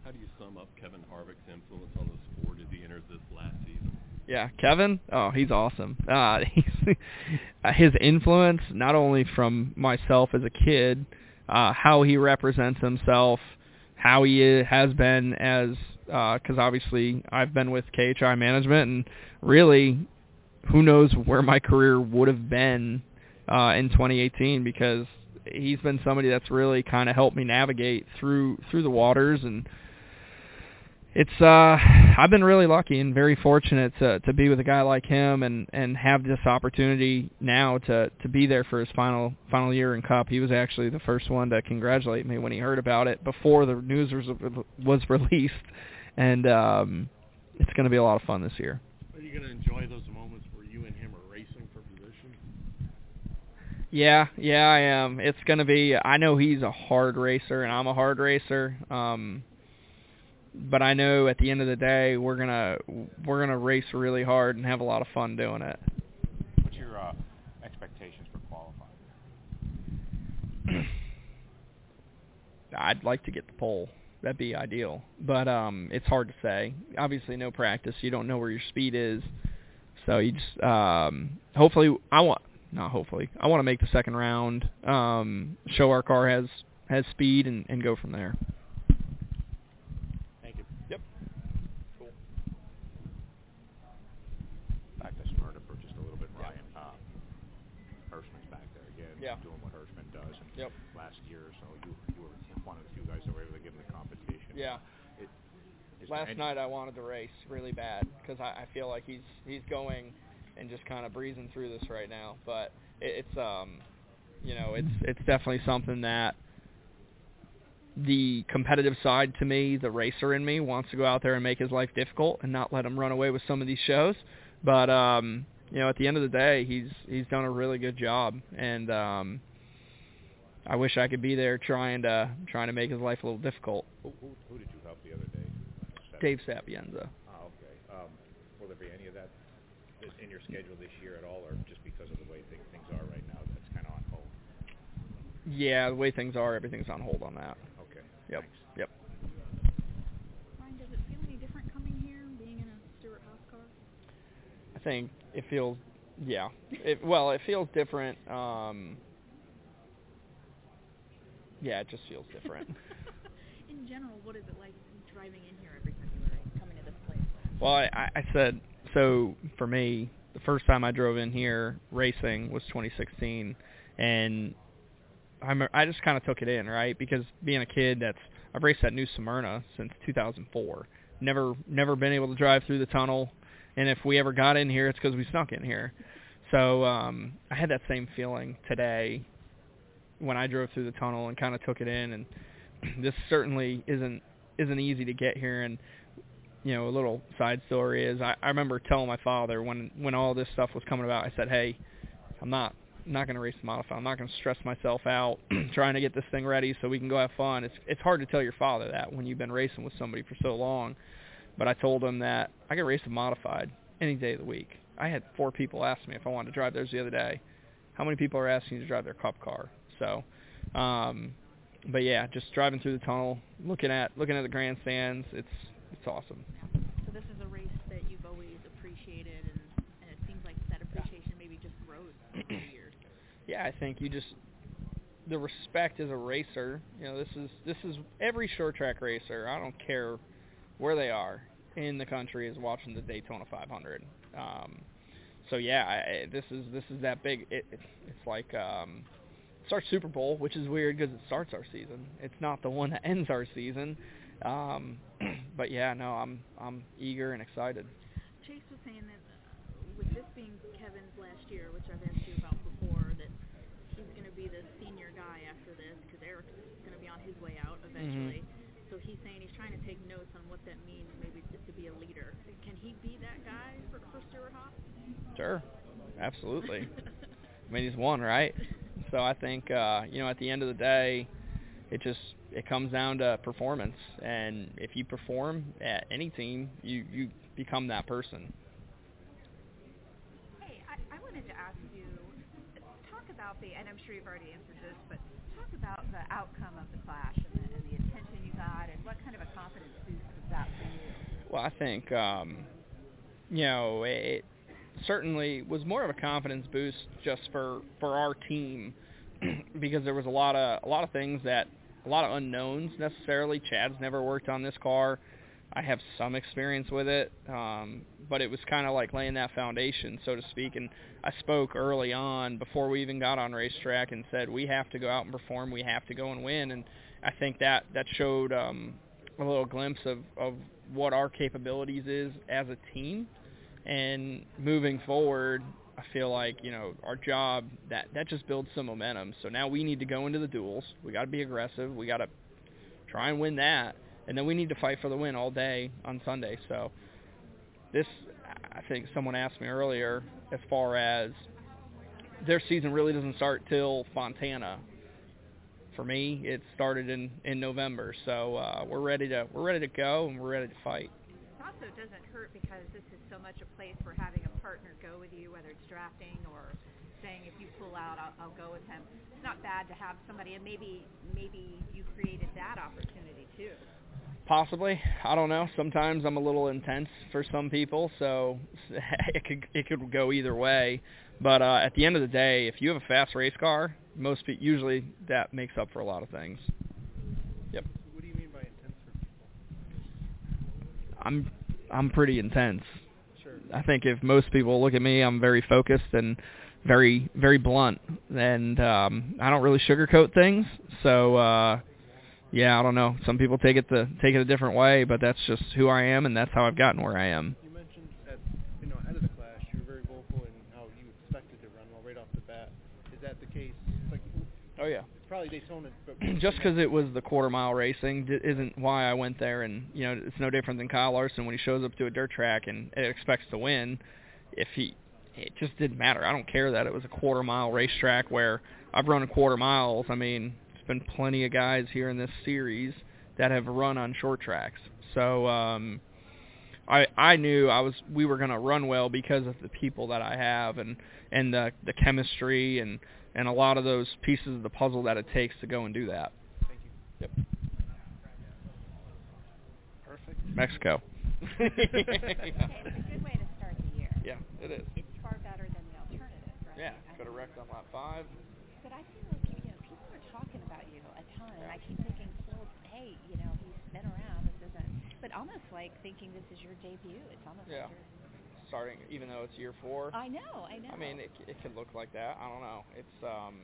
How do you sum up Kevin Harvick's influence on the sport as he enters this last season? Yeah, Kevin. Oh, he's awesome. Uh, he's, his influence, not only from myself as a kid, uh, how he represents himself, how he has been as, because uh, obviously I've been with KHI management, and really, who knows where my career would have been uh, in 2018 because he's been somebody that's really kind of helped me navigate through through the waters and it's uh I've been really lucky and very fortunate to to be with a guy like him and and have this opportunity now to to be there for his final final year in cup. He was actually the first one to congratulate me when he heard about it before the news was was released and um it's going to be a lot of fun this year. Are you going to enjoy those moments where you and him are racing for position? Yeah, yeah, I am. It's going to be I know he's a hard racer and I'm a hard racer. Um but I know at the end of the day we're gonna we're gonna race really hard and have a lot of fun doing it. What's your uh, expectations for qualifying? I'd like to get the pole. That'd be ideal, but um, it's hard to say. Obviously, no practice. You don't know where your speed is, so you just um, hopefully I want not hopefully I want to make the second round, um, show our car has has speed, and, and go from there. Thank you. Yep. Cool. Back to Smyrna for just a little bit, Ryan. Uh, Hirschman's back there again, Yeah. doing what Hirschman does. And Yep. Last year or so, you you were one of the few guys that were able to give him the competition. Yeah. It, is there Last night I wanted to race really bad because I, I feel like he's he's going and just kind of breezing through this right now. But it, it's um, you know, it's it's definitely something that the competitive side to me, the racer in me, wants to go out there and make his life difficult and not let him run away with some of these shows. But um, you know, at the end of the day, he's he's done a really good job, and um, I wish I could be there trying to trying to make his life a little difficult. Who, who, who did you help the other day? Dave Sapienza. Oh, okay. Um, will there be any of that i- in your schedule this year at all, or just because of the way th- things are right now, that's kind of on hold? Yeah, the way things are, everything's on hold on that. Okay. Yep. Yep. Ryan, does it feel any different coming here, being in a Stewart Haas car? I think it feels, yeah. It well, it feels different. Um, yeah, it just feels different. in general, what is it like driving in here every time you race, coming to this place? well, I, I said so for me. The first time I drove in here racing was 2016, and I remember, I just kind of took it in, right? Because being a kid, that's I've raced at New Smyrna since 2004. Never never been able to drive through the tunnel, and if we ever got in here, it's because we snuck in here. So um, I had that same feeling today when I drove through the tunnel and kind of took it in. And this certainly isn't isn't easy to get here. And you know, a little side story is I, I remember telling my father when when all this stuff was coming about, I said, "Hey, I'm not I'm not going to race the modified. I'm not going to stress myself out trying to get this thing ready so we can go have fun." It's it's hard to tell your father that when you've been racing with somebody for so long. But I told him that I could race a modified any day of the week. I had four people ask me if I wanted to drive theirs the other day. How many people are asking you to drive their cup car? So, um, but yeah, just driving through the tunnel, looking at looking at the grandstands, it's it's awesome. So this is a race that you've always appreciated, and, and it seems like that appreciation maybe just grows over the years. Yeah, I think you just the respect as a racer. You know, this is this is every short track racer. I don't care where they are in the country is watching the Daytona 500. Um, so yeah, I, this is this is that big. It, it, it's like um, it's our Super Bowl, which is weird because it starts our season. It's not the one that ends our season. Um, but yeah, no, I'm I'm eager and excited. Chase was saying that uh, with this being Kevin's last year, which I've asked you about before, that he's going to be the senior guy after this because Eric's going to be on his way out eventually. So he's saying he's trying to take notes on what that means, maybe to, to be a leader. Can he be that guy for for Stewart Haas? Sure, absolutely. I mean, he's one, right? So I think uh, you know, at the end of the day, it just it comes down to performance, and if you perform at any team, you you become that person. Hey, I, I wanted to ask you, talk about the, and I'm sure you've already answered this, but talk about the outcome of the clash and the, and the attention you got, and what kind of a confidence boost was that for you? Well, I think um, you know it certainly was more of a confidence boost just for for our team because there was a lot of a lot of things that a lot of unknowns necessarily. Chad's never worked on this car. I have some experience with it, um, but it was kind of like laying that foundation, so to speak. And I spoke early on before we even got on racetrack and said we have to go out and perform. We have to go and win. And I think that that showed um, a little glimpse of, of what our capabilities is as a team. And moving forward, I feel like you know our job that that just builds some momentum. So now we need to go into the duels. We got to be aggressive. We got to try and win that, and then we need to fight for the win all day on Sunday. So this, I think someone asked me earlier, as far as their season really doesn't start till Fontana. For me, it started in in November, so uh, we're ready to we're ready to go and we're ready to fight. It also doesn't hurt because this is so much a place for having a partner go with you, whether it's drafting or saying if you pull out, I'll, I'll go with him. It's not bad to have somebody, and maybe maybe you created that opportunity too. Possibly, I don't know. Sometimes I'm a little intense for some people, so it could it could go either way. But uh, at the end of the day, if you have a fast race car, most pe- usually that makes up for a lot of things. Yep. What do you mean by intense for people? I'm I'm pretty intense. I think if most people look at me, I'm very focused and very very blunt, and um, I don't really sugarcoat things. So uh, yeah, I don't know. Some people take it the take it a different way, but that's just who I am, and that's how I've gotten where I am. You mentioned at you know ahead of the clash, you were very vocal in how you expected to run well right off the bat. Is that the case? Like, Oh yeah. Probably Daytona, just because it was the quarter mile racing d- isn't why I went there. And you know, it's no different than Kyle Larson when he shows up to a dirt track and expects to win. If he, it just didn't matter. I don't care that it was a quarter mile racetrack where I've run a quarter miles. I mean, there's been plenty of guys here in this series that have run on short tracks. So um, I I knew I was we were going to run well because of the people that I have and and the the chemistry and and a lot of those pieces of the puzzle that it takes to go and do that. Thank you. Yep. Perfect. Mexico. Okay, it's a good way to start the year. Yeah, it is. It's far better than the alternative, right? Yeah, could have wrecked on lap five. But I feel like you know people are talking about you a ton, and I keep thinking, well, hey, you know, he's been around. This isn't, but almost like thinking this is your debut. It's almost Yeah. like you're. Starting, even though it's year four. I know, I know. I mean, it it could look like that. I don't know. It's um.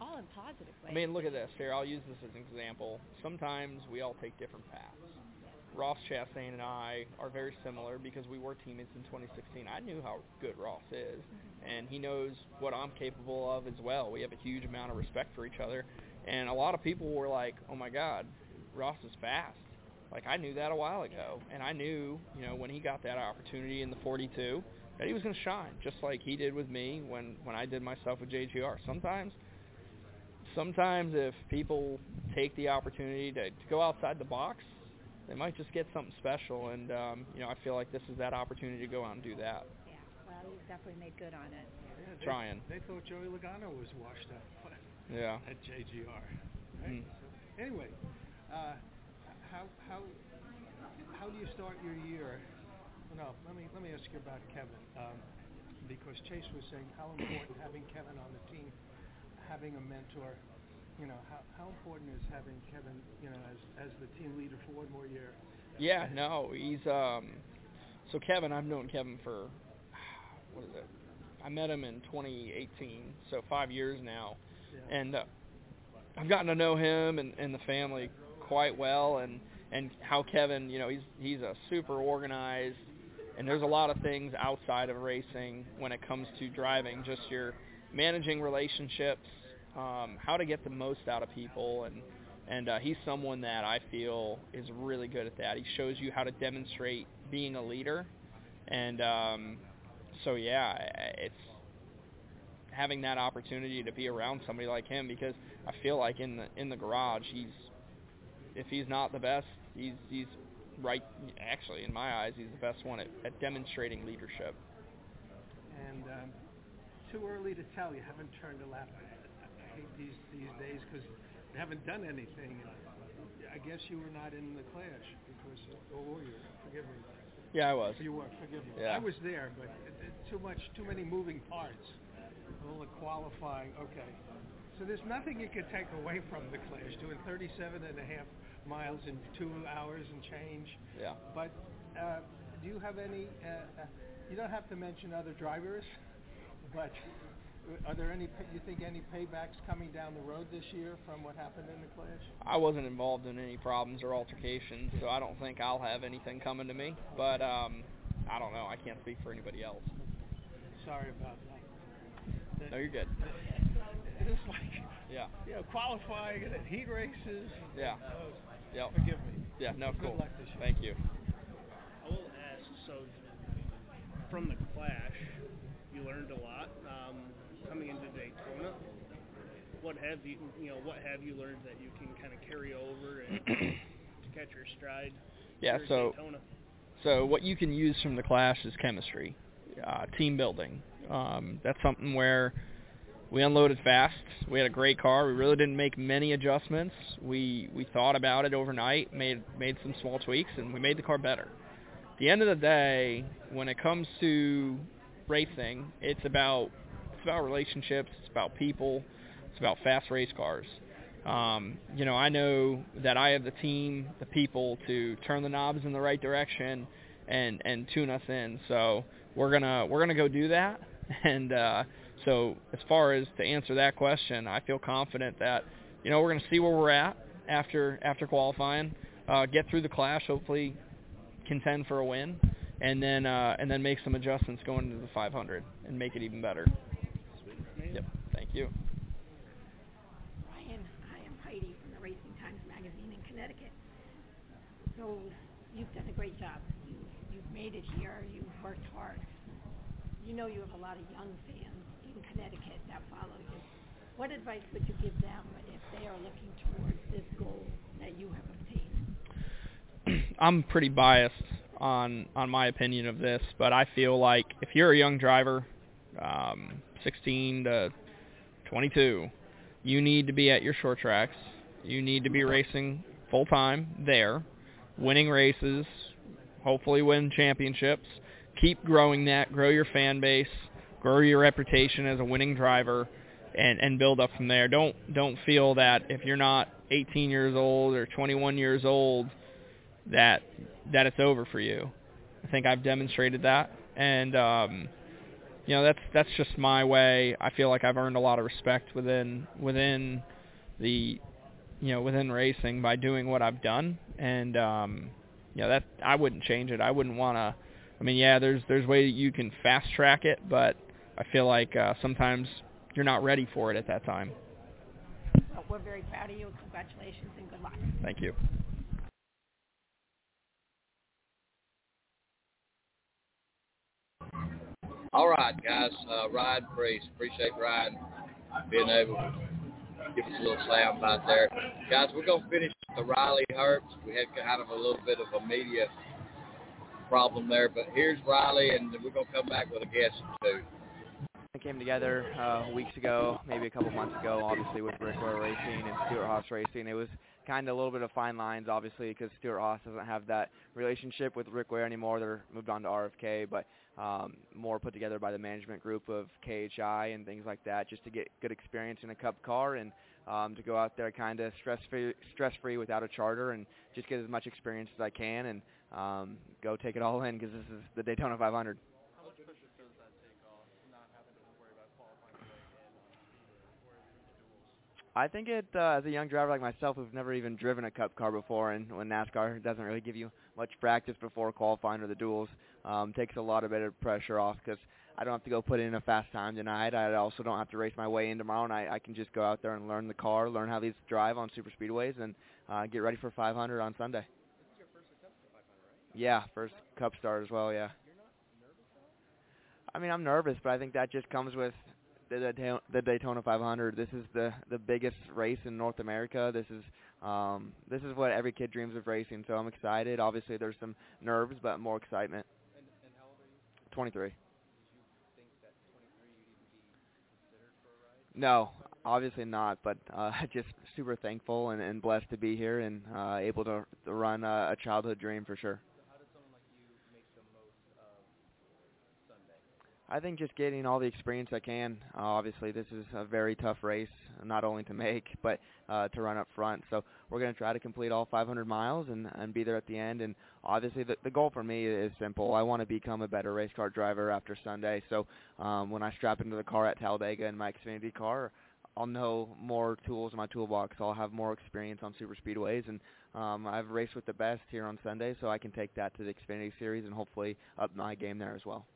all in positive ways. I mean, look at this. Here, I'll use this as an example. Sometimes we all take different paths. Ross Chastain and I are very similar because we were teammates in 2016. I knew how good Ross is, and he knows what I'm capable of as well. We have a huge amount of respect for each other, and a lot of people were like, "Oh my God, Ross is fast." Like I knew that a while ago, and I knew, you know, when he got that opportunity in the 42, that he was going to shine, just like he did with me when when I did myself with JGR. Sometimes sometimes if people take the opportunity to, to go outside the box, they might just get something special. And um, you know, I feel like this is that opportunity to go out and do that. Yeah, well, you've definitely made good on it. Yeah, they, Trying. They thought Joey Logano was washed up Yeah. at JGR. Right? Mm. So, anyway, uh, how how how do you start your year? No, let me let me ask you about Kevin, um, because Chase was saying how important having Kevin on the team, having a mentor. You know, how how important is having Kevin, you know, as as the team leader for one more year? Yeah, no, he's um. So Kevin, I've known Kevin for what is it? I met him in 2018, so five years now, Yeah. and uh, I've gotten to know him and, and the family quite well, and and how Kevin, you know, he's he's a super organized, And there's a lot of things outside of racing when it comes to driving, just your managing relationships, um, how to get the most out of people, and and uh, he's someone that I feel is really good at that. He shows you how to demonstrate being a leader, and um, so yeah, it's having that opportunity to be around somebody like him because I feel like in the in the garage he's if he's not the best, he's he's right. Actually, in my eyes, he's the best one at, at demonstrating leadership. And um, too early to tell. You haven't turned a lap. I hate these these days because you haven't done anything. And I guess you were not in the clash because, or were you? Forgive me. Yeah, I was. You were. Forgive me. Yeah. I was there, but it, too much, too many moving parts. All the qualifying. Okay. So there's nothing you could take away from the clash. Doing 37 and a half miles in two hours and change. Yeah. But uh, do you have any? Uh, uh, you don't have to mention other drivers, but are there any? You think any paybacks coming down the road this year from what happened in the clash? I wasn't involved in any problems or altercations, so I don't think I'll have anything coming to me. But um, I don't know. I can't speak for anybody else. Sorry about that. No, you're good. It's like Yeah. you know qualifying and then heat races. Yeah. Oh, Yep. Forgive me. Yeah. No. Good Cool. luck this year. Thank you. I will ask. So, from the clash, you learned a lot. Um, coming into Daytona, what have you, you know, what have you learned that you can kind of carry over and to catch your stride? Yeah, so- Daytona? So what you can use from the clash is chemistry, uh, team building. Um, that's something where we unloaded fast. We had a great car. We really didn't make many adjustments. We we thought about it overnight, made made some small tweaks, and we made the car better. At the end of the day, when it comes to racing, it's about it's about relationships. It's about people. It's about fast race cars. Um, you know, I know that I have the team, the people to turn the knobs in the right direction and and tune us in. So we're gonna we're gonna go do that. And uh, so as far as to answer that question, I feel confident that you know we're gonna see where we're at after after qualifying, uh, get through the clash, hopefully contend for a win, and then uh, and then make some adjustments going into the 500 and make it even better. Yep. Thank you. Ryan, I am Heidi from the Racing Times magazine in Connecticut. So you've done a great job. You, you've made it here. You've worked hard. You know you have a lot of young fans in Connecticut that follow you. What advice would you give them if they are looking towards this goal that you have obtained? I'm pretty biased on on my opinion of this, but I feel like if you're a young driver, um, 16 to 22, you need to be at your short tracks. You need to be racing full time there, winning races, hopefully win championships. Keep growing that, grow your fan base, grow your reputation as a winning driver, and and build up from there. Don't don't feel that if you're not 18 years old or 21 years old that that it's over for you. I think I've demonstrated that, and um, you know that's that's just my way. I feel like I've earned a lot of respect within within the you know within racing by doing what I've done, and um, you know that I wouldn't change it. I wouldn't want to. I mean, yeah, there's there's way you can fast track it, but I feel like uh, sometimes you're not ready for it at that time. Well, we're very proud of you. Congratulations and good luck. Thank you. All right, guys. Uh, Ryan Preece. Appreciate Ryan being able to give us a little sound bite there. Guys, we're going to finish the Riley Herbst. We had kind of a little bit of a media problem there, but here's Riley, and we're going to come back with a guest or two. Came together uh, weeks ago, maybe a couple months ago, obviously with Rick Ware Racing and Stewart Haas Racing. It was kind of a little bit of fine lines, obviously, because Stewart Haas doesn't have that relationship with Rick Ware anymore. They're moved on to RFK, but um, more put together by the management group of KHI and things like that, just to get good experience in a Cup car and um, to go out there kind of stress free, stress free without a charter and just get as much experience as I can and um, go take it all in because this is the Daytona 500. I think it, uh, as a young driver like myself who's never even driven a Cup car before, and when NASCAR doesn't really give you much practice before qualifying or the duels, um, takes a lot of bit pressure off because I don't have to go put in a fast time tonight. I also don't have to race my way in tomorrow night. I can just go out there and learn the car, learn how these drive on super speedways, and uh, get ready for 500 on Sunday. Yeah, first Cup start as well. Yeah. I mean, I'm nervous, but I think that just comes with the, Daytona 500. This is the the biggest race in North America. This is um, this is what every kid dreams of racing. So I'm excited. Obviously, there's some nerves, but more excitement. And, and how old are you? 23. Did you think that 23 you'd even be considered for a ride? No, obviously not. But uh, just super thankful and, and blessed to be here and uh, able to, to run a, a childhood dream for sure. I think just getting all the experience I can. Uh, obviously, this is a very tough race, not only to make but uh, to run up front. So we're going to try to complete all 500 miles and, and be there at the end. And obviously, the, the goal for me is simple. I want to become a better race car driver after Sunday. So um, when I strap into the car at Talladega in my Xfinity car, I'll know more tools in my toolbox. I'll have more experience on super speedways, and um, I've raced with the best here on Sunday, so I can take that to the Xfinity Series and hopefully up my game there as well.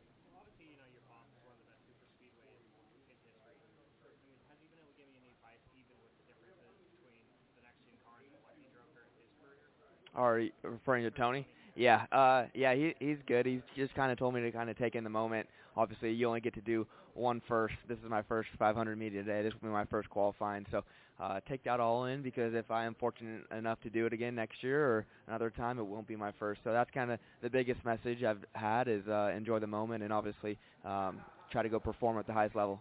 Are you referring to Tony? Yeah, uh, yeah, he he's good. He's just kind of told me to kind of take in the moment. Obviously, you only get to do one first. This is my first 500 media today. This will be my first qualifying. So uh, take that all in because if I am fortunate enough to do it again next year or another time, it won't be my first. So that's kind of the biggest message I've had is uh, enjoy the moment and obviously um, try to go perform at the highest level.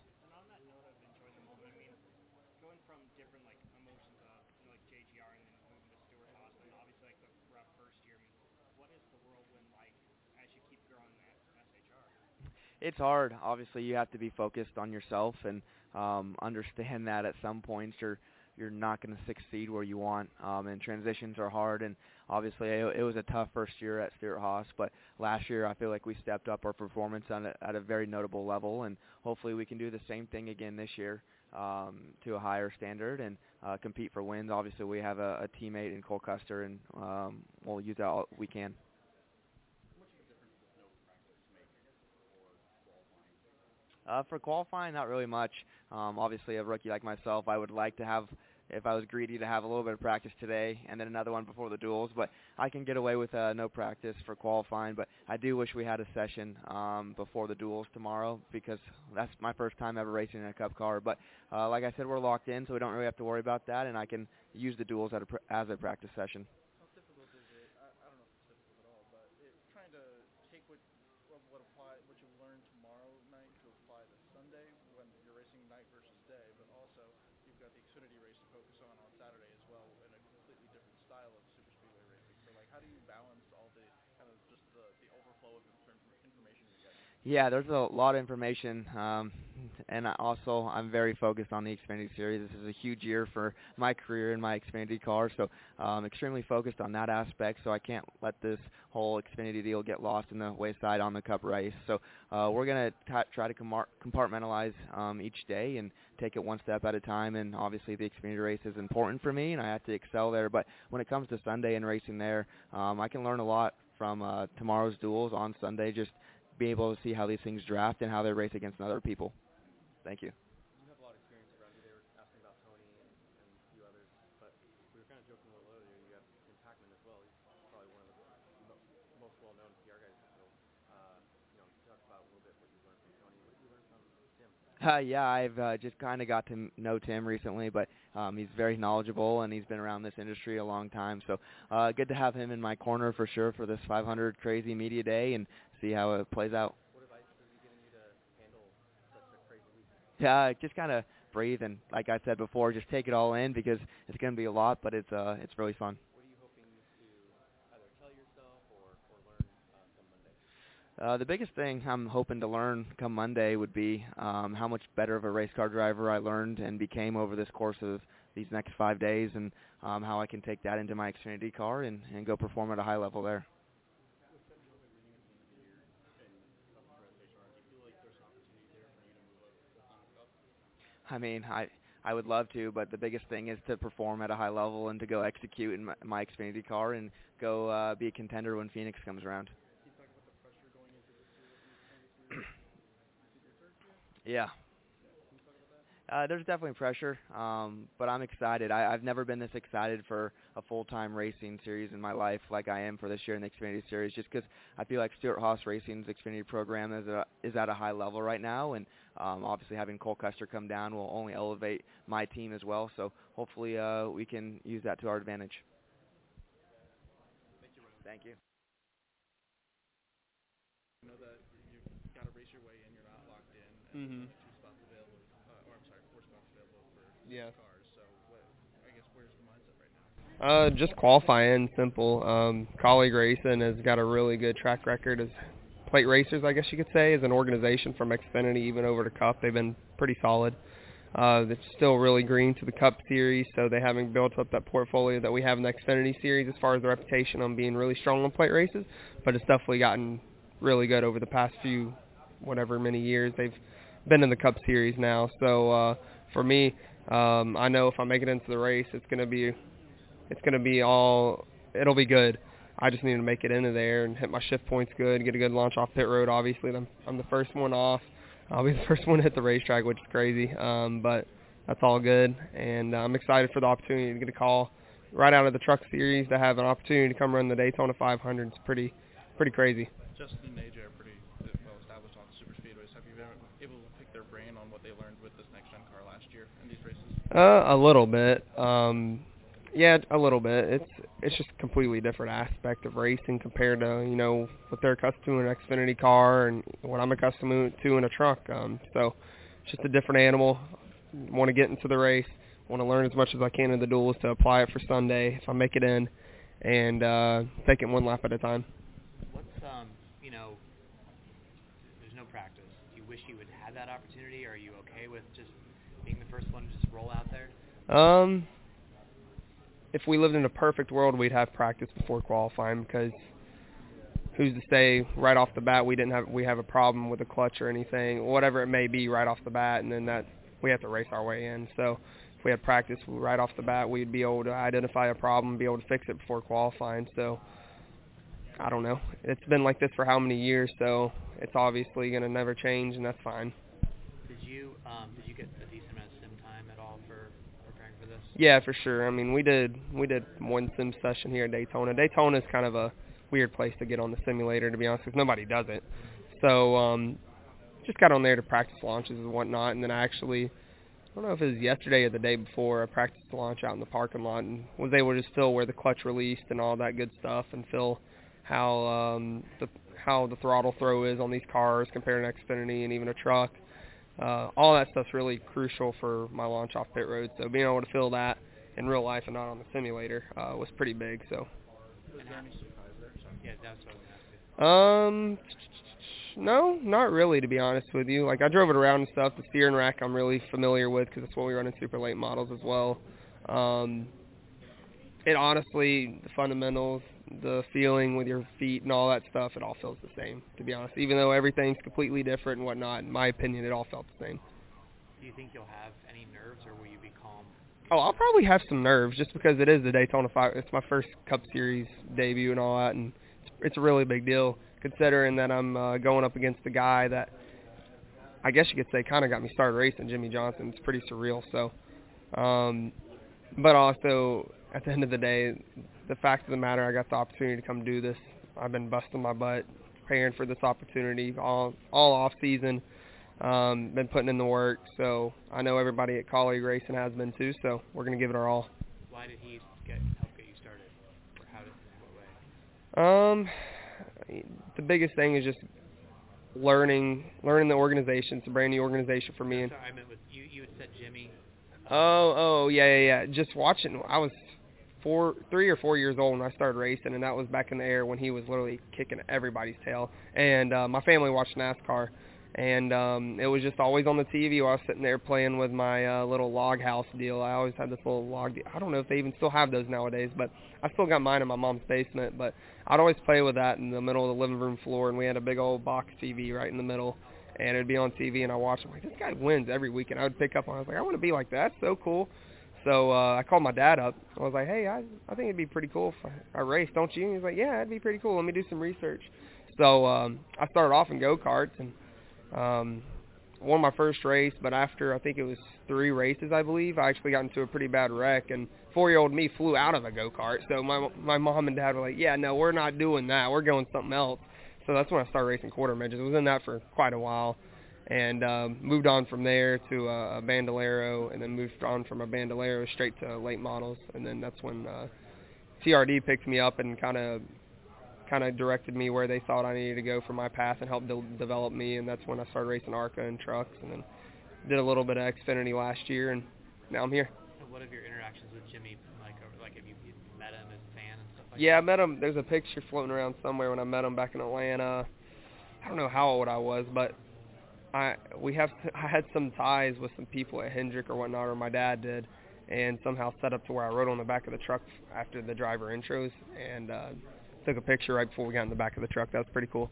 It's hard. Obviously, you have to be focused on yourself and um, understand that at some points you're you're not going to succeed where you want. Um, and transitions are hard. And obviously, it, it was a tough first year at Stewart-Haas. But last year, I feel like we stepped up our performance on a, at a very notable level. And hopefully, we can do the same thing again this year um, to a higher standard and uh, compete for wins. Obviously, we have a, a teammate in Cole Custer, and um, we'll use that all we can. Uh, for qualifying, not really much. Um, obviously, a rookie like myself, I would like to have, if I was greedy, to have a little bit of practice today and then another one before the duels. But I can get away with uh, no practice for qualifying. But I do wish we had a session um, before the duels tomorrow because that's my first time ever racing in a Cup car. But uh, like I said, we're locked in, so we don't really have to worry about that, and I can use the duels a pr- as a practice session. How difficult is it? I, I don't know if it's difficult at all, but it, trying to take what what apply what you learned tomorrow night to apply to Sunday when you're racing night versus day, but also you've got the Xfinity race to focus on on Saturday as well in a completely different style of super speedway racing. So like, how do you balance all the kind of just the the overflow of information you're getting? Yeah, there's a lot of information, um, and I also I'm very focused on the Xfinity Series. This is a huge year for my career in my Xfinity car, so I'm extremely focused on that aspect. So I can't let this whole Xfinity deal get lost in the wayside on the Cup race. So uh, we're gonna t- try to compartmentalize um, each day and take it one step at a time. And obviously the Xfinity race is important for me, and I have to excel there. But when it comes to Sunday and racing there, um, I can learn a lot from uh, tomorrow's duels on Sunday. Just be able to see how these things draft and how they race against other people. Thank you. You have a lot of experience around you. They were asking about Tony and, and a few others, but we were kind of joking a little earlier. You have Tim Packman as well. He's probably one of the mo- most well-known PR guys. So, uh, you know, talk about a little bit what you learned from Tony. What you learn from Tim? Uh, yeah, I've uh, just kind of got to know Tim recently, but um, he's very knowledgeable and he's been around this industry a long time. So uh, good to have him in my corner for sure for this 500 crazy media day and see how it plays out. What advice is he giving you to handle such a crazy week? Yeah, just kind of breathe and, like I said before, just take it all in because it's going to be a lot, but it's uh, it's really fun. What are you hoping to either tell yourself or, or learn uh, come Monday? Uh, the biggest thing I'm hoping to learn come Monday would be um, how much better of a race car driver I learned and became over this course of these next five days, and um, how I can take that into my Xfinity car and, and go perform at a high level there. I mean, I I would love to, but the biggest thing is to perform at a high level and to go execute in my, my Xfinity car and go uh, be a contender when Phoenix comes around. yeah. Uh, there's definitely pressure, um, but I'm excited. I, I've never been this excited for a full-time racing series in my life like I am for this year in the Xfinity Series, just because I feel like Stewart Haas Racing's Xfinity program is a, is at a high level right now, and um, obviously having Cole Custer come down will only elevate my team as well. So hopefully uh, we can use that to our advantage. Thank you. I know that you've got to race your way in. You're not locked in. And Mhm. there's two spots available, uh, or I'm sorry, four spots available for Yeah. cars. So, what, I guess, where's the mindset right now? Uh, just qualifying, simple. Um, Kaulig racing has got a really good track record as plate racers, I guess you could say, as an organization from Xfinity even over to Cup. They've been pretty solid. Uh, it's still really green to the Cup series, so they haven't built up that portfolio that we have in the Xfinity series as far as the reputation on being really strong on plate races. But it's definitely gotten really good over the past few, whatever many years they've been in the Cup series now. So uh, for me, um, I know if I make it into the race, it's going to be it's to be all it'll be good. I just need to make it into there and hit my shift points good, get a good launch off pit road. Obviously, I'm, I'm the first one off. I'll be the first one to hit the racetrack, which is crazy. Um, but that's all good, and I'm excited for the opportunity to get a call right out of the Truck Series to have an opportunity to come run the Daytona 500. It's pretty, pretty crazy. Justin AJ are pretty well established on super speedways. Have you been able to pick their brain on what they learned with this next gen car last year in these races? Uh, a little bit. Um, yeah, a little bit. It's it's just a completely different aspect of racing compared to you know what they're accustomed to in an Xfinity car and what I'm accustomed to in a truck. Um, so it's just a different animal. Want to get into the race. Want to learn as much as I can in the duels to apply it for Sunday if I make it in, and uh, take it one lap at a time. What's um, you know, there's no practice. Do you wish you would have that opportunity? Or are you okay with just being the first one to just roll out there? Um, if we lived in a perfect world, we'd have practice before qualifying because who's to say right off the bat we didn't have we have a problem with the clutch or anything, whatever it may be right off the bat, and then that we have to race our way in. So if we had practice right off the bat, we'd be able to identify a problem, be able to fix it before qualifying. So I don't know. It's been like this for how many years, so it's obviously going to never change, and that's fine. Did you um, did you get a decent amount of sim time at all for preparing for this? Yeah, for sure. I mean, we did we did one sim session here at Daytona. Daytona is kind of a weird place to get on the simulator, to be honest, because nobody does it. So um, just got on there to practice launches and whatnot, and then I actually I don't know if it was yesterday or the day before I practiced the launch out in the parking lot and was able to just feel where the clutch released and all that good stuff, and feel how um, the how the throttle throw is on these cars compared to an Xfinity and even a truck. Uh, all that stuff's really crucial for my launch off pit road. So being able to feel that in real life and not on the simulator uh, was pretty big. So Was there any surprise there? Sorry. Yeah, that's what I was gonna ask you. um, no, not really to be honest with you. Like I drove it around and stuff. The steering rack I'm really familiar with because it's what we run in super late models as well. Um, it honestly, the fundamentals, the feeling with your feet and all that stuff, it all feels the same. To be honest, even though everything's completely different and whatnot, in my opinion, it all felt the same. Do you think you'll have any nerves, or will you be calm? Oh, I'll probably have some nerves just because it is the Daytona 5. It's my first Cup Series debut and all that, and it's, it's a really big deal considering that I'm uh, going up against the guy that I guess you could say kind of got me started racing, Jimmie Johnson. It's pretty surreal. So, um, but also at the end of the day, the fact of the matter, I got the opportunity to come do this. I've been busting my butt preparing for this opportunity all all off season. Um, been putting in the work, so I know everybody at Kaulig racing has been too. So we're gonna give it our all. Why did he get help get you started? Or how did what way? Um, the biggest thing is just learning learning the organization. It's a brand new organization for me. And Sorry, I meant with you. You had said Jimmy. oh, oh, yeah, yeah, yeah. Just watching. I was four, three or four years old when I started racing, and that was back in the air when he was literally kicking everybody's tail. And uh, my family watched NASCAR, and um, it was just always on the TV while I was sitting there playing with my uh, little log house deal. I always had this little log. De- I don't know if they even still have those nowadays, but I still got mine in my mom's basement. But I'd always play with that in the middle of the living room floor, and we had a big old box TV right in the middle. and it'd be on TV, and I watched. I'm like, this guy wins every week, and I would pick up on. I was like, I want to be like that. That's so cool. So uh, I called my dad up. I was like, hey, I I think it'd be pretty cool if I, I race, don't you? And he's like, yeah, it'd be pretty cool. Let me do some research. So um, I started off in go karts and um, won my first race. But after I think it was three races, I believe, I actually got into a pretty bad wreck, and four-year-old me flew out of a go kart. So my my mom and dad were like, yeah, no, we're not doing that. We're going something else. So that's when I started racing quarter midgets. I was in that for quite a while and um, moved on from there to a, a Bandolero, and then moved on from a Bandolero straight to late models, and then that's when uh, TRD picked me up and kind of kind of directed me where they thought I needed to go for my path and helped de- develop me, and that's when I started racing ARCA and trucks, and then did a little bit of Xfinity last year, and now I'm here. And what have your interactions with Jimmy like? Over, like, have you, you met him as a fan and stuff like Yeah, I met him. There's a picture floating around somewhere when I met him back in Atlanta. I don't know how old I was, but I we have I had some ties with some people at Hendrick or whatnot, or my dad did, and somehow set up to where I rode on the back of the truck after the driver intros and uh, took a picture right before we got in the back of the truck. That was pretty cool.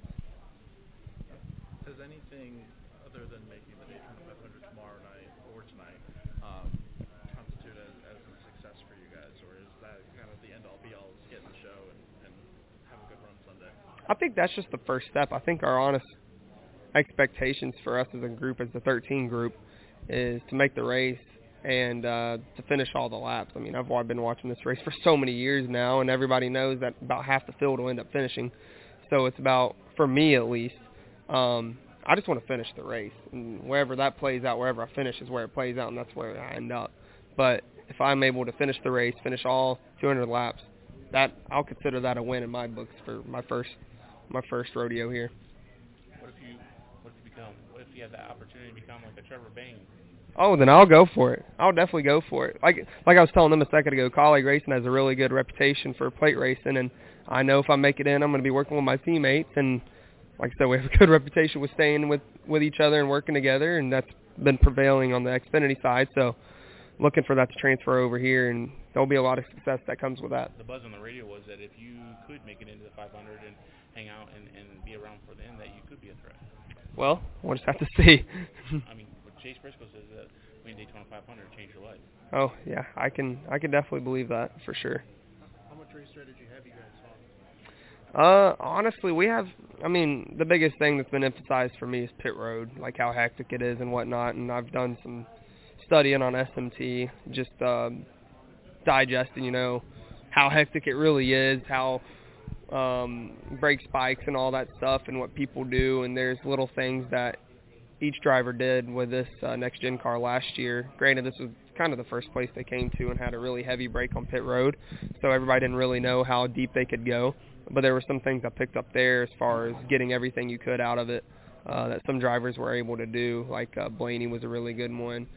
Has anything other than making the Daytona 500 tomorrow night or tonight um, constitute as, as a success for you guys, or is that kind of the end all be all? Is get in the show and, and have a good run Sunday? I think that's just the first step. I think our honest expectations for us as a group, as the 13 group, is to make the race and uh, to finish all the laps. I mean, I've been watching this race for so many years now, and everybody knows that about half the field will end up finishing. So it's about, for me at least, um, I just want to finish the race, and wherever that plays out, wherever I finish is where it plays out, and that's where I end up. But if I'm able to finish the race, finish all 200 laps, that I'll consider that a win in my books for my first my first rodeo here. What if you what if you what if that opportunity to become like a Trevor Bayne? Oh, then I'll go for it. I'll definitely go for it. Like like I was telling them a second ago, Kaulig racing has a really good reputation for plate racing, and I know if I make it in, I'm going to be working with my teammates, and like I said, we have a good reputation with staying with with each other and working together, and that's been prevailing on the Xfinity side. So, looking for that to transfer over here, and there'll be a lot of success that comes with that. The buzz on the radio was that if you could make it into the 500 and hang out and, and be around for the end, that you could be a threat. Well, we'll just have to see. I mean, what Chase Briscoe says that winning Daytona 500 changed your life. oh yeah, I can I can definitely believe that for sure. How much race strategy have you guys taught? Uh, honestly, we have. I mean, the biggest thing that's been emphasized for me is pit road, like how hectic it is and whatnot. And I've done some studying on SMT, just um, digesting, you know, how hectic it really is, how um, brake spikes and all that stuff, and what people do. And there's little things that each driver did with this uh, next gen car last year. Granted, this was kind of the first place they came to and had a really heavy brake on pit road, so everybody didn't really know how deep they could go. But there were some things I picked up there as far as getting everything you could out of it uh, that some drivers were able to do. Like uh, Blaney was a really good one.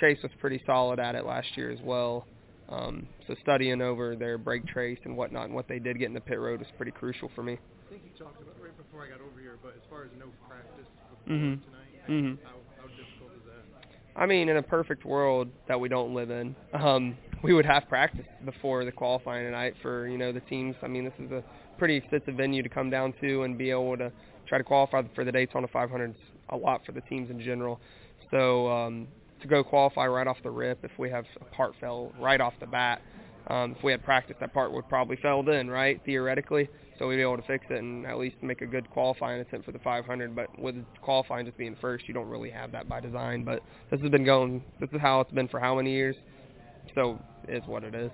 Chase was pretty solid at it last year as well. Um, so studying over their brake trace and whatnot and what they did get in the pit road was pretty crucial for me. I think you talked about right before I got over here, but as far as no practice before Mhm. tonight, Mhm. how, how difficult is that? I mean, in a perfect world that we don't live in, um, we would have practice before the qualifying tonight for you know the teams. I mean, this is a pretty extensive venue to come down to and be able to try to qualify for the Daytona 500 is a lot for the teams in general. So um, to go qualify right off the rip, if we have a part fail right off the bat, um, if we had practice, that part would probably failed in, right, theoretically. So we'd be able to fix it and at least make a good qualifying attempt for the 500. But with qualifying just being first, you don't really have that by design. But this has been going. This is how it's been for how many years? So it's what it is.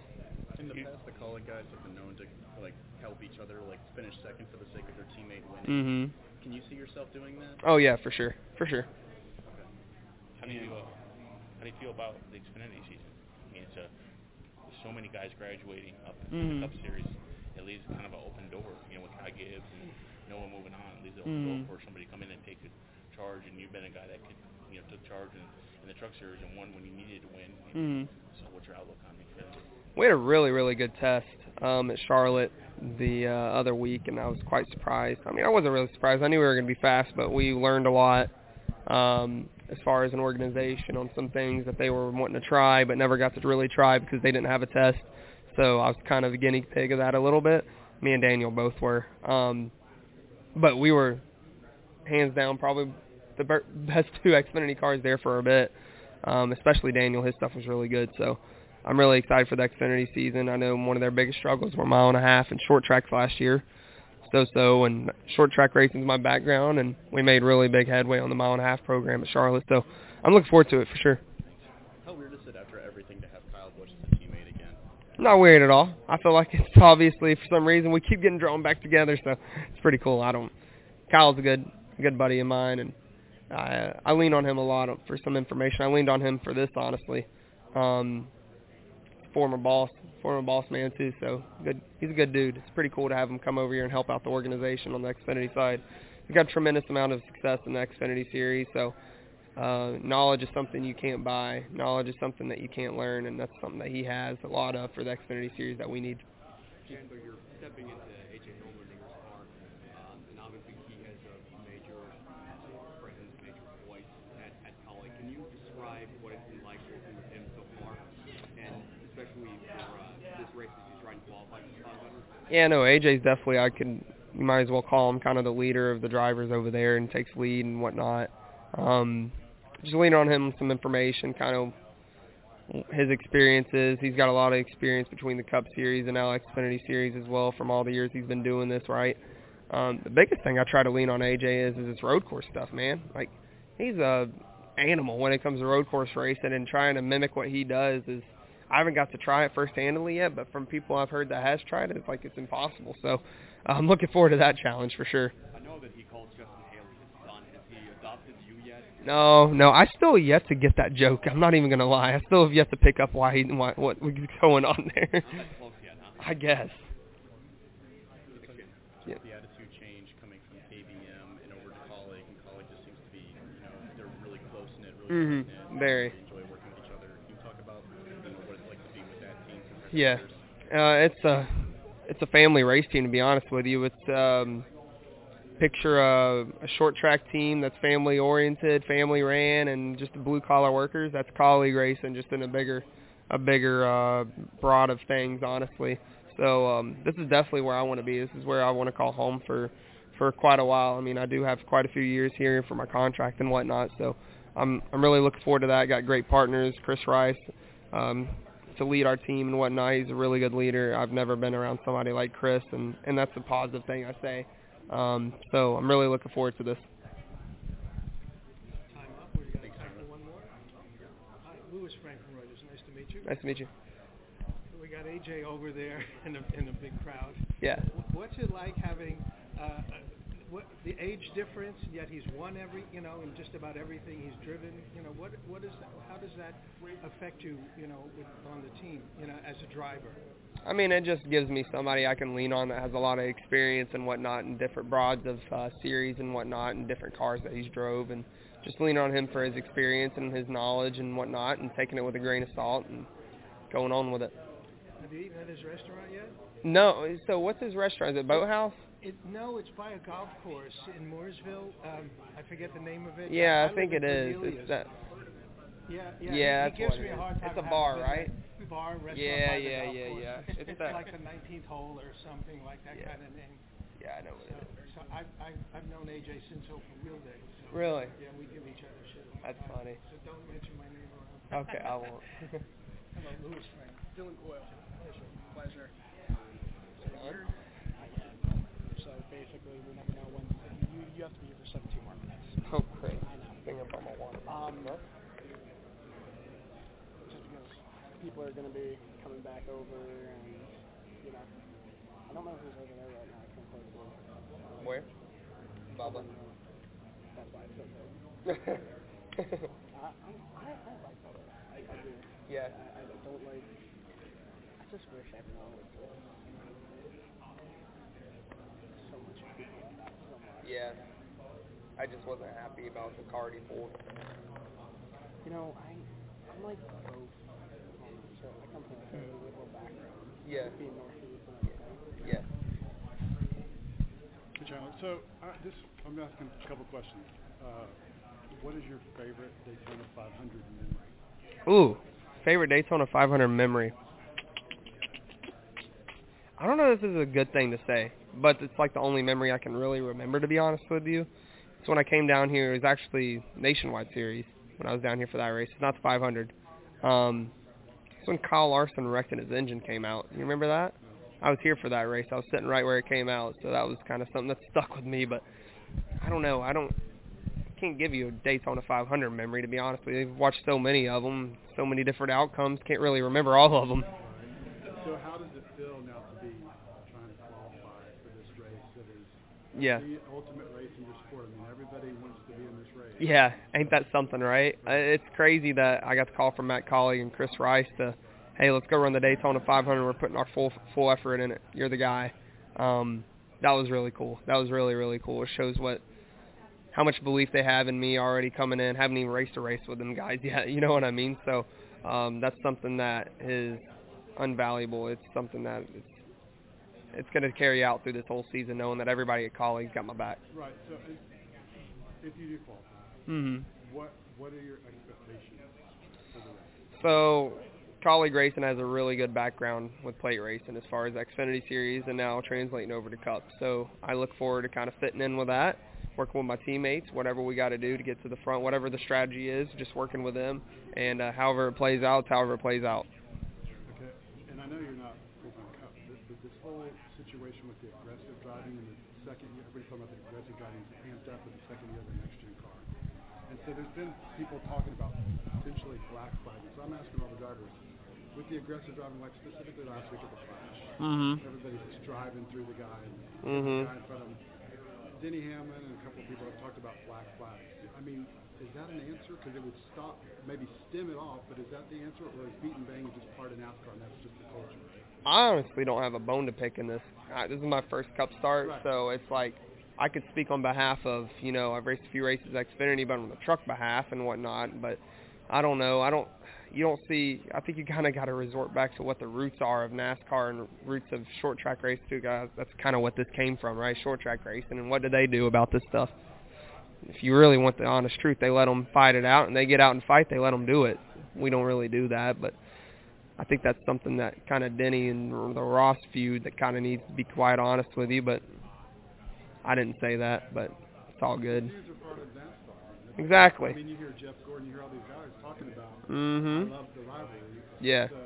In the past, the Kaulig guys have been known to like help each other, like finish second for the sake of their teammate winning. Mhm. Can you see yourself doing that? Oh yeah, for sure, for sure. How do you uh, how do you feel about the Xfinity season? I mean, it's a so many guys graduating up in the Cup Series. It leaves kind of an open door, you know, with Ty Gibbs and no one moving on. It leaves an open Mhm. door for somebody to come in and take a charge. And you've been a guy that could, you know, took charge in, in the Truck Series and won when you needed to win. Mhm. So, what's your outlook on the Xfinity? We had a really, really good test um, at Charlotte the uh, other week, and I was quite surprised. I mean, I wasn't really surprised. I knew we were going to be fast, but we learned a lot um, as far as an organization on some things that they were wanting to try, but never got to really try because they didn't have a test. So I was kind of the guinea pig of that a little bit. Me and Daniel both were. Um, but we were hands down probably the best two Xfinity cars there for a bit. Um, especially Daniel, his stuff was really good. So I'm really excited for the Xfinity season. I know one of their biggest struggles were mile and a half and short tracks last year. So-so, and short track racing is my background, and we made really big headway on the mile and a half program at Charlotte. So I'm looking forward to it for sure. How weird is it after everything to have Kyle Busch as a teammate again? Not weird at all. I feel like it's obviously for some reason we keep getting drawn back together, so it's pretty cool. I don't. Kyle's a good, good buddy of mine, and I I lean on him a lot for some information. I leaned on him for this honestly. Um, former boss, former boss man too. So good. He's a good dude. It's pretty cool to have him come over here and help out the organization on the Xfinity side. We've got a tremendous amount of success in the Xfinity series. So uh, knowledge is something you can't buy. Knowledge is something that you can't learn, and that's something that he has a lot of for the Xfinity series that we need. Jando, you're stepping into AJ Allmendinger's car, um, and obviously he has a major presence, major voice at, at Kaulig. Can you describe what it's been like working with him so far, and especially for uh, this race as he's trying to qualify for Scott Hutter? Yeah, no, AJ's definitely. I can. You might as well call him kind of the leader of the drivers over there and takes lead and whatnot. Um, just lean on him some information, kind of his experiences. He's got a lot of experience between the Cup Series and now Xfinity Series as well from all the years he's been doing this, right? Um, the biggest thing I try to lean on AJ is is his road course stuff, man. Like he's a animal when it comes to road course racing and trying to mimic what he does is I haven't got to try it first-handedly yet, but from people I've heard that has tried it, it's like it's impossible. So I'm looking forward to that challenge for sure. I know that he calls Justin Haley his son. Has he adopted you yet? No, no, I still yet to get that joke. I'm not even gonna lie. I still have yet to pick up why he, why, what was going on there. I guess. Just the attitude change coming from KBM and over to Kaulig, and Kaulig just seems to be, you know, they're really close knit, really Mhm, close knit. very. They enjoy working with each other. Can you talk about, you know, what it's like to be with that team compared to Yeah, uh, it's a it's a family race team to be honest with you. It's um, picture a, a short track team that's family oriented, family ran, and just blue collar workers. That's Kaulig racing, just in a bigger a bigger uh, broad of things, honestly. So um, this is definitely where I want to be. This is where I want to call home for for quite a while. I mean, I do have quite a few years here for my contract and whatnot. So I'm I'm really looking forward to that. Got great partners, Chris Rice. Um, to lead our team and whatnot. He's a really good leader. I've never been around somebody like Chris, and and that's a positive thing I say. Um, so I'm really looking forward to this. Time up. We got time for one more. Hi, Lewis Frank from Reuters. Nice to meet you. Nice to meet you. We got AJ over there in a in a big crowd. Yeah. What's it like having uh, what the age difference? Yet he's won every you know in just about everything he's driven. You know what what is that, how does that affect you you know with, on the team you know as a driver? I mean, it just gives me somebody I can lean on that has a lot of experience and whatnot in different broads of uh, series and whatnot and different cars that he's drove and just lean on him for his experience and his knowledge and whatnot and taking it with a grain of salt and going on with it. Have you eaten at his restaurant yet? No, so what's his restaurant? Is it Boathouse? It, no, it's by a golf course in Mooresville. Um, I forget the name of it. Yeah, I live think it is. Cornelius. It's that. Yeah, yeah. Yeah, he, that's gives me a hard time. It's a bar, right? at Bar restaurant. Yeah, by the yeah, golf yeah, course. yeah. It's, It's it's that- like the 19th hole or something like that Yeah. kind of name. Yeah, I know what so, it is. So I, I, I've known AJ since Open Wheel Day. So Really? Yeah, we give each other shit. That's time. funny. So don't mention my name around. Okay, I won't. Hello, Lewis Frank. Dylan Coyle. Pleasure. Pleasure. So basically, we never know when you you have to be here for 17 more minutes. Oh, great. I know. Bring up all my water. Um, just because people are going to be coming back over, and you know, I don't know who's over there right now. I can't quite see. Um, Where? Bubba. That's why it's so good. I, I, I, I like Bubba. I, I do. Yeah. I, I don't like. I just wish everyone would do it. So much people like that. So much. Yeah. I just wasn't happy about the card he pulled. You know, I I'm like both. So I come from a fairly liberal background. Yeah. Being northeast and everything. Yeah. Hey, John. So uh, this, I'm asking a couple questions. Uh, what is your favorite Daytona 500 memory? Ooh, favorite Daytona 500 memory. I don't know if this is a good thing to say, but it's like the only memory I can really remember, to be honest with you. So when I came down here, it was actually nationwide series when I was down here for that race. It's not the 500. Um, it's when Kyle Larson wrecked and his engine came out. You remember that? I was here for that race. I was sitting right where it came out, so that was kind of something that stuck with me. But I don't know. I don't can't give you a Daytona 500 memory to be honest with you. I've watched so many of them, so many different outcomes. Can't really remember all of them. So how does it feel now to be trying to qualify for this race that is Yeah. the ultimate race in your sport? I mean, everybody wants to be in this race. Yeah, ain't that something, right? Uh, It's crazy that I got the call from Matt Kaulig and Chris Rice to, hey, let's go run the Daytona 500. We're putting our full full effort in it. You're the guy. Um, that was really cool. That was really really cool. It shows what how much belief they have in me already coming in. Haven't even raced a race with them guys yet. You know what I mean? So um, that's something that is unvaluable. It's something that it's it's going to carry out through this whole season, knowing that everybody at Kaulig's got my back. Right. So if, you do qualify, Mhm. what what are your expectations for the race? So, Kaulig Racing has a really good background with plate racing as far as Xfinity Series and now translating over to Cup. So I look forward to kind of fitting in with that, working with my teammates, whatever we got to do to get to the front, whatever the strategy is, just working with them, and uh, however it plays out, however it plays out. Okay. And I know you're not full-time cup, but, but this whole situation with the aggressive driving and the second year, everybody's talking about the aggressive driving is amped up with the second year of the next gen car. And so there's been people talking about potentially black flagging. So I'm asking all the drivers, with the aggressive driving, like specifically last week at the Clash, Mhm. everybody's just driving through the guy and Mhm. the guy in front of him. Denny Hamlin and a couple of people have talked about black flags. I mean, is that an answer? Because it would stop, maybe stem it off, but is that the answer, or is beat and bang just part of NASCAR and that's just the culture? I honestly don't have a bone to pick in this. Uh, this is my first Cup start, Right. so it's like I could speak on behalf of you know I've raced a few races at Xfinity, but on the truck behalf and whatnot. But I don't know. I don't. You don't see. I think you kind of got to resort back to what the roots are of NASCAR and roots of short track race too, guys. That's kind of what this came from, right? Short track racing. And what do they do about this stuff? If you really want the honest truth, they let them fight it out, and they get out and fight. They let them do it. We don't really do that, but I think that's something that kind of Denny and the Ross feud that kind of needs to be quite honest with you. But I didn't say that, but it's all good. Feuds are part of NASCAR. Exactly. I mean, you hear Jeff Gordon, you hear all these guys talking about. Mhm. I love the rivalry. Yeah. So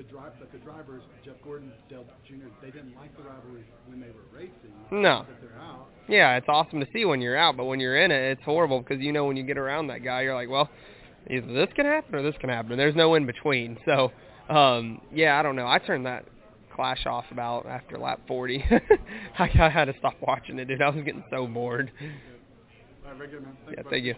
the drive, but the drivers, Jeff Gordon, Dale Jr., they didn't like the rivalry when they were racing. No. Yeah, it's awesome to see when you're out, but when you're in it, it's horrible because you know when you get around that guy, you're like, well, either this can happen or this can happen. And there's no in between. So, um, yeah, I don't know. I turned that clash off about after lap 40. I, I had to stop watching it, dude. I was getting so bored. All right, very good, man. Thanks, Yeah, bud. thank you.